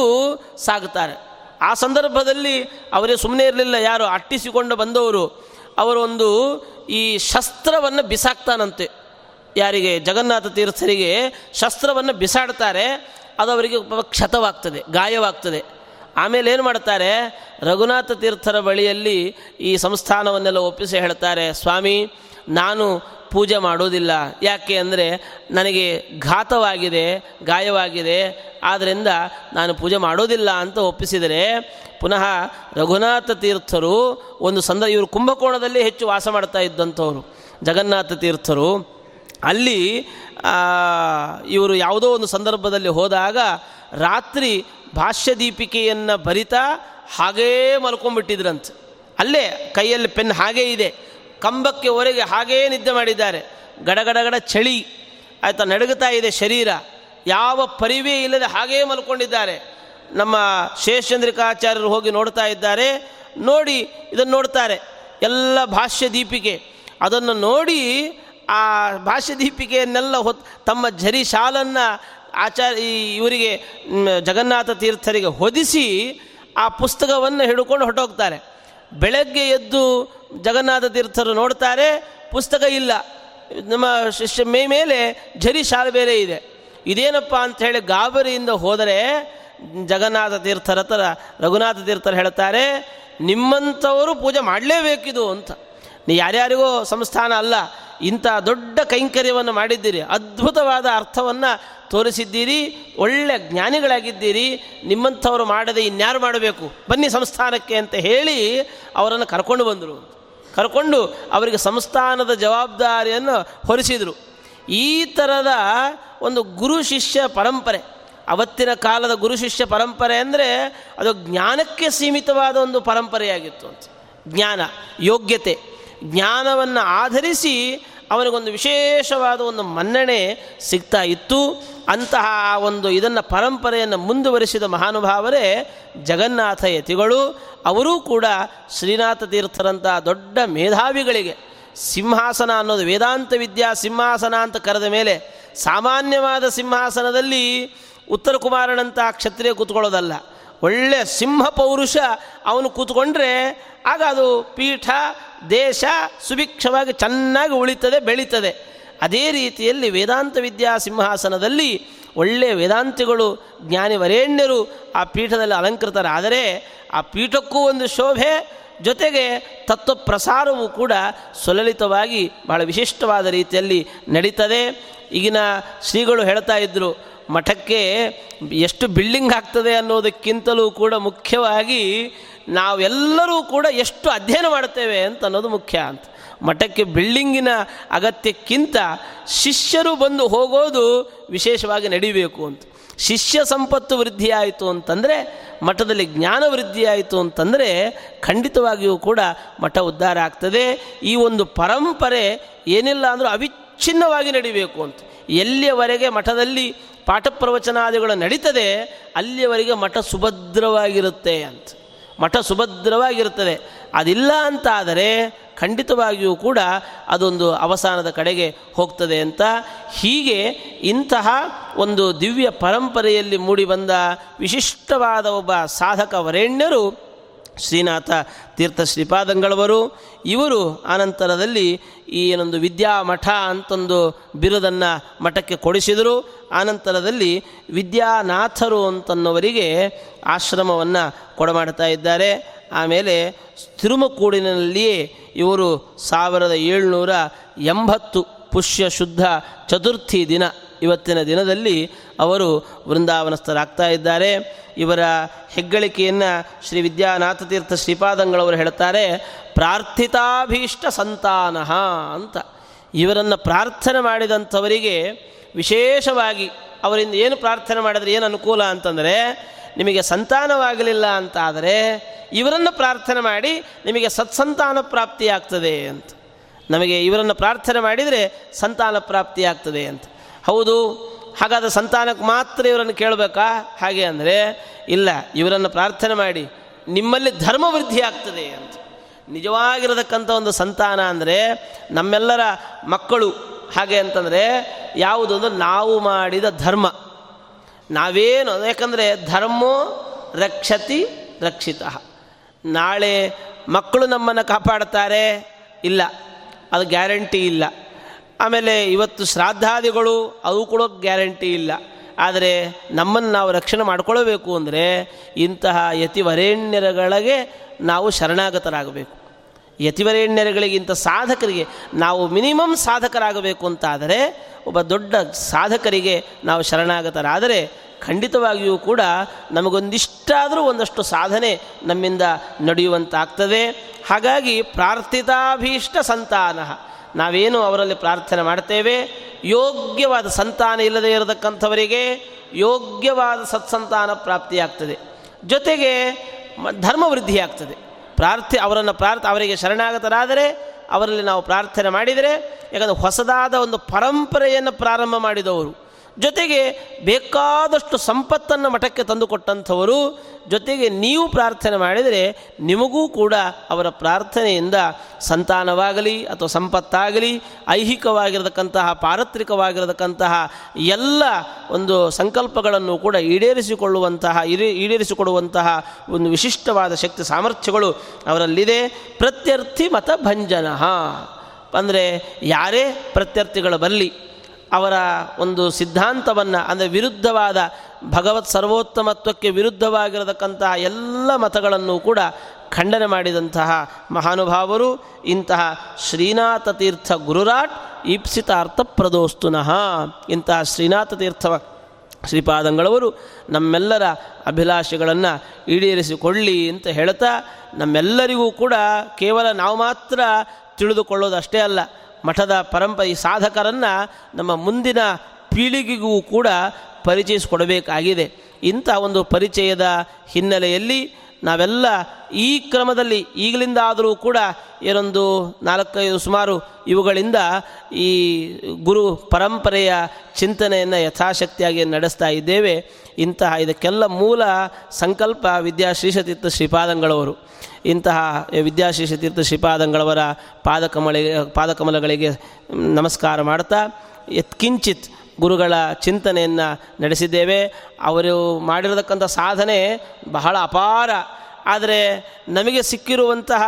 ಸಾಗುತ್ತಾರೆ. ಆ ಸಂದರ್ಭದಲ್ಲಿ ಅವರೇ ಸುಮ್ಮನೆ ಇರಲಿಲ್ಲ, ಯಾರು ಅಟ್ಟಿಸಿಕೊಂಡು ಬಂದವರು. ಅವರೊಂದು ಈ ಶಸ್ತ್ರವನ್ನು ಬಿಸಾಕ್ತಾನಂತೆ. ಯಾರಿಗೆ? ಜಗನ್ನಾಥ ತೀರ್ಥರಿಗೆ ಶಸ್ತ್ರವನ್ನು ಬಿಸಾಡ್ತಾರೆ. ಅದು ಅವರಿಗೆ ಕ್ಷತವಾಗ್ತದೆ, ಗಾಯವಾಗ್ತದೆ. ಆಮೇಲೆ ಏನು ಮಾಡ್ತಾರೆ? ರಘುನಾಥ ತೀರ್ಥರ ಬಳಿಯಲ್ಲಿ ಈ ಸಂಸ್ಥಾನವನ್ನೆಲ್ಲ ಒಪ್ಪಿಸಿ ಹೇಳ್ತಾರೆ, ಸ್ವಾಮಿ, ನಾನು ಪೂಜೆ ಮಾಡೋದಿಲ್ಲ. ಯಾಕೆ ಅಂದರೆ ನನಗೆ ಘಾತವಾಗಿದೆ, ಗಾಯವಾಗಿದೆ. ಆದ್ದರಿಂದ ನಾನು ಪೂಜೆ ಮಾಡೋದಿಲ್ಲ ಅಂತ ಒಪ್ಪಿಸಿದರೆ ಪುನಃ ರಘುನಾಥ ತೀರ್ಥರು ಒಂದು ಸಂದ, ಇವರು ಕುಂಭಕೋಣದಲ್ಲಿ ಹೆಚ್ಚು ವಾಸ ಮಾಡ್ತಾ ಇದ್ದಂಥವರು, ಜಗನ್ನಾಥ ತೀರ್ಥರು. ಅಲ್ಲಿ ಇವರು ಯಾವುದೋ ಒಂದು ಸಂದರ್ಭದಲ್ಲಿ ಹೋದಾಗ ರಾತ್ರಿ ಭಾಷ್ಯ ದೀಪಿಕೆಯನ್ನು ಬರಿತಾ ಹಾಗೇ ಮಲ್ಕೊಂಡ್ಬಿಟ್ಟಿದ್ರಂತೆ. ಅಲ್ಲೇ ಕೈಯಲ್ಲಿ ಪೆನ್ ಹಾಗೇ ಇದೆ. ಕಂಬಕ್ಕೆ ಹೊರಗೆ ಹಾಗೇ ನಿದ್ದೆ ಮಾಡಿದ್ದಾರೆ. ಗಡಗಡಗಡ ಚಳಿ, ಆಯಿತಾ ನಡುಗುತ್ತಾ ಇದೆ ಶರೀರ. ಯಾವ ಪರಿವೇ ಇಲ್ಲದೆ ಹಾಗೇ ಮಲ್ಕೊಂಡಿದ್ದಾರೆ. ನಮ್ಮ ಶೇಷಚಂದ್ರಿಕಾಚಾರ್ಯರು ಹೋಗಿ ನೋಡ್ತಾ ಇದ್ದಾರೆ. ನೋಡಿ ಇದನ್ನು ನೋಡ್ತಾರೆ. ಎಲ್ಲ ಭಾಷ್ಯ ದೀಪಿಕೆ ಅದನ್ನು ನೋಡಿ ಆ ಭಾಷ್ಯ ದೀಪಿಕೆಯನ್ನೆಲ್ಲ ಹೊತ್ ತಮ್ಮ ಝರಿ ಶಾಲನ್ನು ಆಚಾರ್ಯ ಇವರಿಗೆ ಜಗನ್ನಾಥ ತೀರ್ಥರಿಗೆ ಹೊದಿಸಿ ಆ ಪುಸ್ತಕವನ್ನು ಹಿಡ್ಕೊಂಡು ಹೊಟ್ಟೋಗ್ತಾರೆ ಬೆಳಗ್ಗೆ ಎದ್ದು ಜಗನ್ನಾಥ ತೀರ್ಥರು ನೋಡ್ತಾರೆ, ಪುಸ್ತಕ ಇಲ್ಲ. ನಮ್ಮ ಶಿಷ್ಯ ಮೇ ಮೇಲೆ ಝರಿ ಶಾಲೆ ಬೇರೆ ಇದೆ. ಇದೇನಪ್ಪ ಅಂತ ಹೇಳಿ ಗಾಬರಿಯಿಂದ ಹೋದರೆ ಜಗನ್ನಾಥ ತೀರ್ಥರ ಹತ್ರ ರಘುನಾಥ ತೀರ್ಥರು ಹೇಳ್ತಾರೆ, ನಿಮ್ಮಂಥವರು ಪೂಜೆ ಮಾಡಲೇಬೇಕಿದು ಅಂತ. ನೀ ಯಾರ್ಯಾರಿಗೂ ಸಂಸ್ಥಾನ ಅಲ್ಲ, ಇಂಥ ದೊಡ್ಡ ಕೈಂಕರ್ಯವನ್ನು ಮಾಡಿದ್ದೀರಿ, ಅದ್ಭುತವಾದ ಅರ್ಥವನ್ನು ತೋರಿಸಿದ್ದೀರಿ, ಒಳ್ಳೆ ಜ್ಞಾನಿಗಳಾಗಿದ್ದೀರಿ, ನಿಮ್ಮಂಥವ್ರು ಮಾಡದೆ ಇನ್ಯಾರು ಮಾಡಬೇಕು, ಬನ್ನಿ ಸಂಸ್ಥಾನಕ್ಕೆ ಅಂತ ಹೇಳಿ ಅವರನ್ನು ಕರ್ಕೊಂಡು ಬಂದರು. ಕರ್ಕೊಂಡು ಅವರಿಗೆ ಸಂಸ್ಥಾನದ ಜವಾಬ್ದಾರಿಯನ್ನು ಹೊರಿಸಿದರು. ಈ ಥರದ ಒಂದು ಗುರು ಶಿಷ್ಯ ಪರಂಪರೆ, ಅವತ್ತಿನ ಕಾಲದ ಗುರು ಶಿಷ್ಯ ಪರಂಪರೆ ಅಂದರೆ ಅದು ಜ್ಞಾನಕ್ಕೆ ಸೀಮಿತವಾದ ಒಂದು ಪರಂಪರೆಯಾಗಿತ್ತು ಅಂತ. ಜ್ಞಾನ, ಯೋಗ್ಯತೆ ಜ್ಞಾನವನ್ನು ಆಧರಿಸಿ ಅವನಿಗೊಂದು ವಿಶೇಷವಾದ ಒಂದು ಮನ್ನಣೆ ಸಿಗ್ತಾ ಇತ್ತು. ಅಂತಹ ಒಂದು ಇದನ್ನು ಪರಂಪರೆಯನ್ನು ಮುಂದುವರಿಸಿದ ಮಹಾನುಭಾವರೇ ಜಗನ್ನಾಥ ಯತಿಗಳು ಅವರೂ ಕೂಡ ಶ್ರೀನಾಥ ತೀರ್ಥರಂತಹ ದೊಡ್ಡ ಮೇಧಾವಿಗಳಿಗೆ. ಸಿಂಹಾಸನ ಅನ್ನೋದು ವೇದಾಂತ ವಿದ್ಯಾ ಸಿಂಹಾಸನ ಅಂತ ಕರೆದ ಮೇಲೆ ಸಾಮಾನ್ಯವಾದ ಸಿಂಹಾಸನದಲ್ಲಿ ಉತ್ತರ ಕುಮಾರನಂತಹ ಕ್ಷತ್ರಿಯ ಕೂತ್ಕೊಳ್ಳೋದಲ್ಲ. ಒಳ್ಳೆಯ ಸಿಂಹ ಪೌರುಷ ಅವನು ಕೂತ್ಕೊಂಡ್ರೆ ಆಗ ಅದು ಪೀಠ ದೇಶ ಸುಭಿಕ್ಷವಾಗಿ ಚೆನ್ನಾಗಿ ಉಳಿತದೆ, ಬೆಳೀತದೆ. ಅದೇ ರೀತಿಯಲ್ಲಿ ವೇದಾಂತ ವಿದ್ಯಾ ಸಿಂಹಾಸನದಲ್ಲಿ ಒಳ್ಳೆಯ ವೇದಾಂತಿಗಳು ಜ್ಞಾನಿ ವರೇಣ್ಯರು ಆ ಪೀಠದಲ್ಲಿ ಅಲಂಕೃತರಾದರೆ ಆ ಪೀಠಕ್ಕೂ ಒಂದು ಶೋಭೆ, ಜೊತೆಗೆ ತತ್ವ ಪ್ರಸಾರವೂ ಕೂಡ ಸುಲಲಿತವಾಗಿ ಬಹಳ ವಿಶಿಷ್ಟವಾದ ರೀತಿಯಲ್ಲಿ ನಡೀತದೆ. ಈಗಿನ ಶ್ರೀಗಳು ಹೇಳ್ತಾ ಇದ್ದರು ಮಠಕ್ಕೆ ಎಷ್ಟು ಬಿಲ್ಡಿಂಗ್ ಆಗ್ತದೆ ಅನ್ನೋದಕ್ಕಿಂತಲೂ ಕೂಡ ಮುಖ್ಯವಾಗಿ ನಾವೆಲ್ಲರೂ ಕೂಡ ಎಷ್ಟು ಅಧ್ಯಯನ ಮಾಡ್ತೇವೆ ಅಂತ ಅನ್ನೋದು ಮುಖ್ಯ ಅಂತ. ಮಠಕ್ಕೆ ಬಿಲ್ಡಿಂಗಿನ ಅಗತ್ಯಕ್ಕಿಂತ ಶಿಷ್ಯರು ಬಂದು ಹೋಗೋದು ವಿಶೇಷವಾಗಿ ನಡಿಬೇಕು ಅಂತ. ಶಿಷ್ಯ ಸಂಪತ್ತು ವೃದ್ಧಿಯಾಯಿತು ಅಂತಂದರೆ, ಮಠದಲ್ಲಿ ಜ್ಞಾನ ವೃದ್ಧಿಯಾಯಿತು ಅಂತಂದರೆ ಖಂಡಿತವಾಗಿಯೂ ಕೂಡ ಮಠ ಉದ್ಧಾರ ಆಗ್ತದೆ. ಈ ಒಂದು ಪರಂಪರೆ ಏನಿಲ್ಲ ಅಂದರೂ ಅವಿಚ್ಛಿನ್ನವಾಗಿ ನಡಿಬೇಕು ಅಂತ. ಎಲ್ಲಿಯವರೆಗೆ ಮಠದಲ್ಲಿ ಪಾಠ ಪ್ರವಚನಾದಿಗಳು ನಡೀತದೆ, ಅಲ್ಲಿಯವರೆಗೆ ಮಠ ಸುಭದ್ರವಾಗಿರುತ್ತೆ ಅಂತ. ಮಠ ಸುಭದ್ರವಾಗಿರುತ್ತದೆ. ಅದಿಲ್ಲ ಅಂತಾದರೆ ಖಂಡಿತವಾಗಿಯೂ ಕೂಡ ಅದೊಂದು ಅವಸಾನದ ಕಡೆಗೆ ಹೋಗ್ತದೆ ಅಂತ. ಹೀಗೆ ಇಂತಹ ಒಂದು ದಿವ್ಯ ಪರಂಪರೆಯಲ್ಲಿ ಮೂಡಿಬಂದ ವಿಶಿಷ್ಟವಾದ ಒಬ್ಬ ಸಾಧಕ ವರೇಣ್ಯರು ಶ್ರೀನಾಥ ತೀರ್ಥ ಶ್ರೀಪಾದಂಗಳವರು, ಇವರು ಆನಂತರದಲ್ಲಿ ಈ ಏನೊಂದು ವಿದ್ಯಾಮಠ ಅಂತೊಂದು ಬಿರುದನ್ನು ಮಠಕ್ಕೆ ಕೊಡಿಸಿದರು. ಆನಂತರದಲ್ಲಿ ವಿದ್ಯಾನಾಥರು ಅಂತನ್ನೋವರಿಗೆ ಆಶ್ರಮವನ್ನು ಕೊಡಮಾಡ್ತಾ ಇದ್ದಾರೆ. ಆಮೇಲೆ ತಿರುಮಕೂಡಿನಲ್ಲಿಯೇ ಇವರು ಸಾವಿರದ ಏಳ್ನೂರ ಎಂಬತ್ತು ಪುಷ್ಯ ಶುದ್ಧ ಚತುರ್ಥಿ ದಿನ ಇವತ್ತಿನ ದಿನದಲ್ಲಿ ಅವರು ವೃಂದಾವನಸ್ಥರಾಗ್ತಾ ಇದ್ದಾರೆ. ಇವರ ಹೆಗ್ಗಳಿಕೆಯನ್ನು ಶ್ರೀ ವಿದ್ಯಾನಾಥ ತೀರ್ಥ ಶ್ರೀಪಾದಂಗಳವರು ಹೇಳ್ತಾರೆ ಪ್ರಾರ್ಥಿತಾಭೀಷ್ಟ ಸಂತಾನ ಅಂತ. ಇವರನ್ನು ಪ್ರಾರ್ಥನೆ ಮಾಡಿದಂಥವರಿಗೆ ವಿಶೇಷವಾಗಿ ಅವರಿಂದ ಏನು ಪ್ರಾರ್ಥನೆ ಮಾಡಿದ್ರೆ ಏನು ಅನುಕೂಲ ಅಂತಂದರೆ, ನಿಮಗೆ ಸಂತಾನವಾಗಲಿಲ್ಲ ಅಂತಾದರೆ ಇವರನ್ನು ಪ್ರಾರ್ಥನೆ ಮಾಡಿ ನಿಮಗೆ ಸತ್ಸಂತಾನ ಪ್ರಾಪ್ತಿಯಾಗ್ತದೆ ಅಂತ. ನಮಗೆ ಇವರನ್ನು ಪ್ರಾರ್ಥನೆ ಮಾಡಿದರೆ ಸಂತಾನ ಪ್ರಾಪ್ತಿಯಾಗ್ತದೆ ಅಂತ. ಹೌದು, ಹಾಗಾದ ಸಂತಾನಕ್ಕೆ ಮಾತ್ರ ಇವರನ್ನು ಕೇಳಬೇಕಾ? ಹಾಗೆ ಅಂದರೆ, ಇಲ್ಲ, ಇವರನ್ನು ಪ್ರಾರ್ಥನೆ ಮಾಡಿ, ನಿಮ್ಮಲ್ಲಿ ಧರ್ಮ ವೃದ್ಧಿ ಆಗ್ತದೆ ಅಂತ. ನಿಜವಾಗಿರತಕ್ಕಂಥ ಒಂದು ಸಂತಾನ ಅಂದರೆ, ನಮ್ಮೆಲ್ಲರ ಮಕ್ಕಳು, ಹಾಗೆ ಅಂತಂದರೆ, ಯಾವುದು ಅಂದರೆ ನಾವು ಮಾಡಿದ ಧರ್ಮ. ನಾವೇನು, ಯಾಕಂದರೆ ಧರ್ಮೋ ರಕ್ಷತಿ ರಕ್ಷಿತ. ನಾಳೆ ಮಕ್ಕಳು ನಮ್ಮನ್ನು ಕಾಪಾಡ್ತಾರೆ? ಇಲ್ಲ, ಅದು ಗ್ಯಾರಂಟಿ ಇಲ್ಲ. ಆಮೇಲೆ ಇವತ್ತು ಶ್ರಾದ್ದಾದಿಗಳು ಅವು ಕೂಡ ಗ್ಯಾರಂಟಿ ಇಲ್ಲ. ಆದರೆ ನಮ್ಮನ್ನು ನಾವು ರಕ್ಷಣೆ ಮಾಡಿಕೊಳ್ಳಬೇಕು ಅಂದರೆ ಇಂತಹ ಯತಿವರೇಣ್ಯರಗಳಿಗೆ ನಾವು ಶರಣಾಗತರಾಗಬೇಕು. ಯತಿವರೇಣ್ಯರುಗಳಿಗಿಂತ ಸಾಧಕರಿಗೆ ನಾವು ಮಿನಿಮಮ್ ಸಾಧಕರಾಗಬೇಕು ಅಂತಾದರೆ ಒಬ್ಬ ದೊಡ್ಡ ಸಾಧಕರಿಗೆ ನಾವು ಶರಣಾಗತರಾದರೆ ಖಂಡಿತವಾಗಿಯೂ ಕೂಡ ನಮಗೊಂದಿಷ್ಟಾದರೂ ಒಂದಷ್ಟು ಸಾಧನೆ ನಮ್ಮಿಂದ ನಡೆಯುವಂತಾಗ್ತದೆ. ಹಾಗಾಗಿ ಪ್ರಾರ್ಥಿತಾಭೀಷ್ಟ ಸಂತಾನ. ನಾವೇನು ಅವರಲ್ಲಿ ಪ್ರಾರ್ಥನೆ ಮಾಡ್ತೇವೆ? ಯೋಗ್ಯವಾದ ಸಂತಾನ ಇಲ್ಲದೇ ಇರತಕ್ಕಂಥವರಿಗೆ ಯೋಗ್ಯವಾದ ಸತ್ಸಂತಾನ ಪ್ರಾಪ್ತಿಯಾಗ್ತದೆ. ಜೊತೆಗೆ ಧರ್ಮ ವೃದ್ಧಿಯಾಗ್ತದೆ. ಪ್ರಾರ್ಥಿ, ಅವರನ್ನು ಪ್ರಾರ್ಥ, ಅವರಿಗೆ ಶರಣಾಗತರಾದರೆ ಅವರಲ್ಲಿ ನಾವು ಪ್ರಾರ್ಥನೆ ಮಾಡಿದರೆ, ಯಾಕಂದರೆ ಹೊಸದಾದ ಒಂದು ಪರಂಪರೆಯನ್ನು ಪ್ರಾರಂಭ ಮಾಡಿದವರು. ಜೊತೆಗೆ ಬೇಕಾದಷ್ಟು ಸಂಪತ್ತನ್ನು ಮಠಕ್ಕೆ ತಂದುಕೊಟ್ಟಂಥವರು ಜೊತೆಗೆ ನೀವು ಪ್ರಾರ್ಥನೆ ಮಾಡಿದರೆ ನಿಮಗೂ ಕೂಡ ಅವರ ಪ್ರಾರ್ಥನೆಯಿಂದ ಸಂತಾನವಾಗಲಿ ಅಥವಾ ಸಂಪತ್ತಾಗಲಿ, ಐಹಿಕವಾಗಿರತಕ್ಕಂತಹ, ಪಾರತ್ರಿಕವಾಗಿರತಕ್ಕಂತಹ ಎಲ್ಲ ಒಂದು ಸಂಕಲ್ಪಗಳನ್ನು ಕೂಡ ಈಡೇರಿಸಿಕೊಳ್ಳುವಂತಹ ಈಡೇ ಈಡೇರಿಸಿಕೊಡುವಂತಹ ಒಂದು ವಿಶಿಷ್ಟವಾದ ಶಕ್ತಿ ಸಾಮರ್ಥ್ಯಗಳು ಅವರಲ್ಲಿದೆ. ಪ್ರತ್ಯರ್ಥಿ ಮತ ಭಂಜನ ಅಂದರೆ ಯಾರೇ ಪ್ರತ್ಯರ್ಥಿಗಳು ಬರಲಿ ಅವರ ಒಂದು ಸಿದ್ಧಾಂತವನ್ನು, ಅಂದರೆ ವಿರುದ್ಧವಾದ ಭಗವತ್ ಸರ್ವೋತ್ತಮತ್ವಕ್ಕೆ ವಿರುದ್ಧವಾಗಿರತಕ್ಕಂತಹ ಎಲ್ಲ ಮತಗಳನ್ನು ಕೂಡ ಖಂಡನೆ ಮಾಡಿದಂತಹ ಮಹಾನುಭಾವರು ಇಂತಹ ಶ್ರೀನಾಥ ತೀರ್ಥ ಗುರುರಾಟ್ ಈಪ್ಸಿತಾರ್ಥ ಪ್ರದೋಸ್ತುನಃ. ಇಂತಹ ಶ್ರೀನಾಥ ತೀರ್ಥ ಶ್ರೀಪಾದಂಗಳವರು ನಮ್ಮೆಲ್ಲರ ಅಭಿಲಾಷೆಗಳನ್ನು ಈಡೇರಿಸಿಕೊಳ್ಳಿ ಅಂತ ಹೇಳ್ತಾ ನಮ್ಮೆಲ್ಲರಿಗೂ ಕೂಡ ಕೇವಲ ನಾವು ಮಾತ್ರ ತಿಳಿದುಕೊಳ್ಳೋದು ಅಷ್ಟೇ ಅಲ್ಲ ಮಠದ ಪರಂಪ ಈ ಸಾಧಕರನ್ನು ನಮ್ಮ ಮುಂದಿನ ಪೀಳಿಗೆಗೂ ಕೂಡ ಪರಿಚಯಿಸಿಕೊಡಬೇಕಾಗಿದೆ. ಇಂಥ ಒಂದು ಪರಿಚಯದ ಹಿನ್ನೆಲೆಯಲ್ಲಿ ನಾವೆಲ್ಲ ಈ ಕ್ರಮದಲ್ಲಿ ಈಗಲಿಂದ ಆದರೂ ಕೂಡ ಏನೊಂದು ನಾಲ್ಕೈದು ಸುಮಾರು ಇವುಗಳಿಂದ ಈ ಗುರು ಪರಂಪರೆಯ ಚಿಂತನೆಯನ್ನು ಯಥಾಶಕ್ತಿಯಾಗಿ ನಡೆಸ್ತಾ ಇದ್ದೇವೆ. ಇಂತಹ ಇದಕ್ಕೆಲ್ಲ ಮೂಲ ಸಂಕಲ್ಪ ವಿದ್ಯಾಶ್ರೀಷತೀರ್ಥ ಶ್ರೀಪಾದಂಗಳವರು. ಇಂತಹ ವಿದ್ಯಾಶ್ರೀಷತೀರ್ಥ ಶ್ರೀಪಾದಂಗಳವರ ಪಾದಕಮಳಿಗೆ ಪಾದಕಮಲಗಳಿಗೆ ನಮಸ್ಕಾರ ಮಾಡ್ತಾ ಯತ್ಕಿಂಚಿತ್ ಗುರುಗಳ ಚಿಂತನೆಯನ್ನು ನಡೆಸಿದ್ದೇವೆ. ಅವರು ಮಾಡಿರತಕ್ಕಂಥ ಸಾಧನೆ ಬಹಳ ಅಪಾರ. ಆದರೆ ನಮಗೆ ಸಿಕ್ಕಿರುವಂತಹ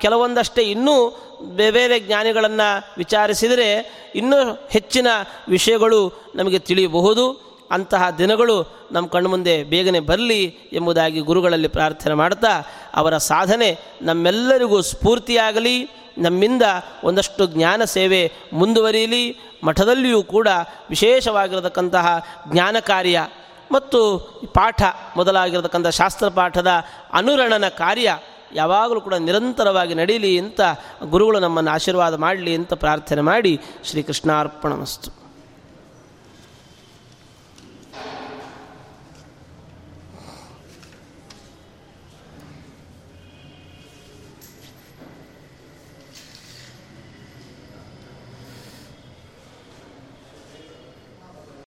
ಕೆಲವೊಂದಷ್ಟೇ ಇನ್ನೂ ಬೇರೆ ಜ್ಞಾನಿಗಳನ್ನು ವಿಚಾರಿಸಿದರೆ ಇನ್ನೂ ಹೆಚ್ಚಿನ ವಿಷಯಗಳು ನಮಗೆ ತಿಳಿಯಬಹುದು. ಅಂತಹ ದಿನಗಳು ನಮ್ಮ ಕಣ್ಮುಂದೆ ಬೇಗನೆ ಬರಲಿ ಎಂಬುದಾಗಿ ಗುರುಗಳಲ್ಲಿ ಪ್ರಾರ್ಥನೆ ಮಾಡ್ತಾ ಅವರ ಸಾಧನೆ ನಮ್ಮೆಲ್ಲರಿಗೂ ಸ್ಫೂರ್ತಿಯಾಗಲಿ, ನಮ್ಮಿಂದ ಒಂದಷ್ಟು ಜ್ಞಾನ ಸೇವೆ ಮುಂದುವರಿಯಲಿ, ಮಠದಲ್ಲಿಯೂ ಕೂಡ ವಿಶೇಷವಾಗಿರತಕ್ಕಂತಹ ಜ್ಞಾನ ಕಾರ್ಯ ಮತ್ತು ಪಾಠ ಮೊದಲಾಗಿರತಕ್ಕಂಥ ಶಾಸ್ತ್ರ ಪಾಠದ ಅನುರಣನ ಕಾರ್ಯ ಯಾವಾಗಲೂ ಕೂಡ ನಿರಂತರವಾಗಿ ನಡೀಲಿ ಅಂತ ಗುರುಗಳು ನಮ್ಮನ್ನು ಆಶೀರ್ವಾದ ಮಾಡಲಿ ಅಂತ ಪ್ರಾರ್ಥನೆ ಮಾಡಿ ಶ್ರೀಕೃಷ್ಣಾರ್ಪಣ ಮಸ್ತು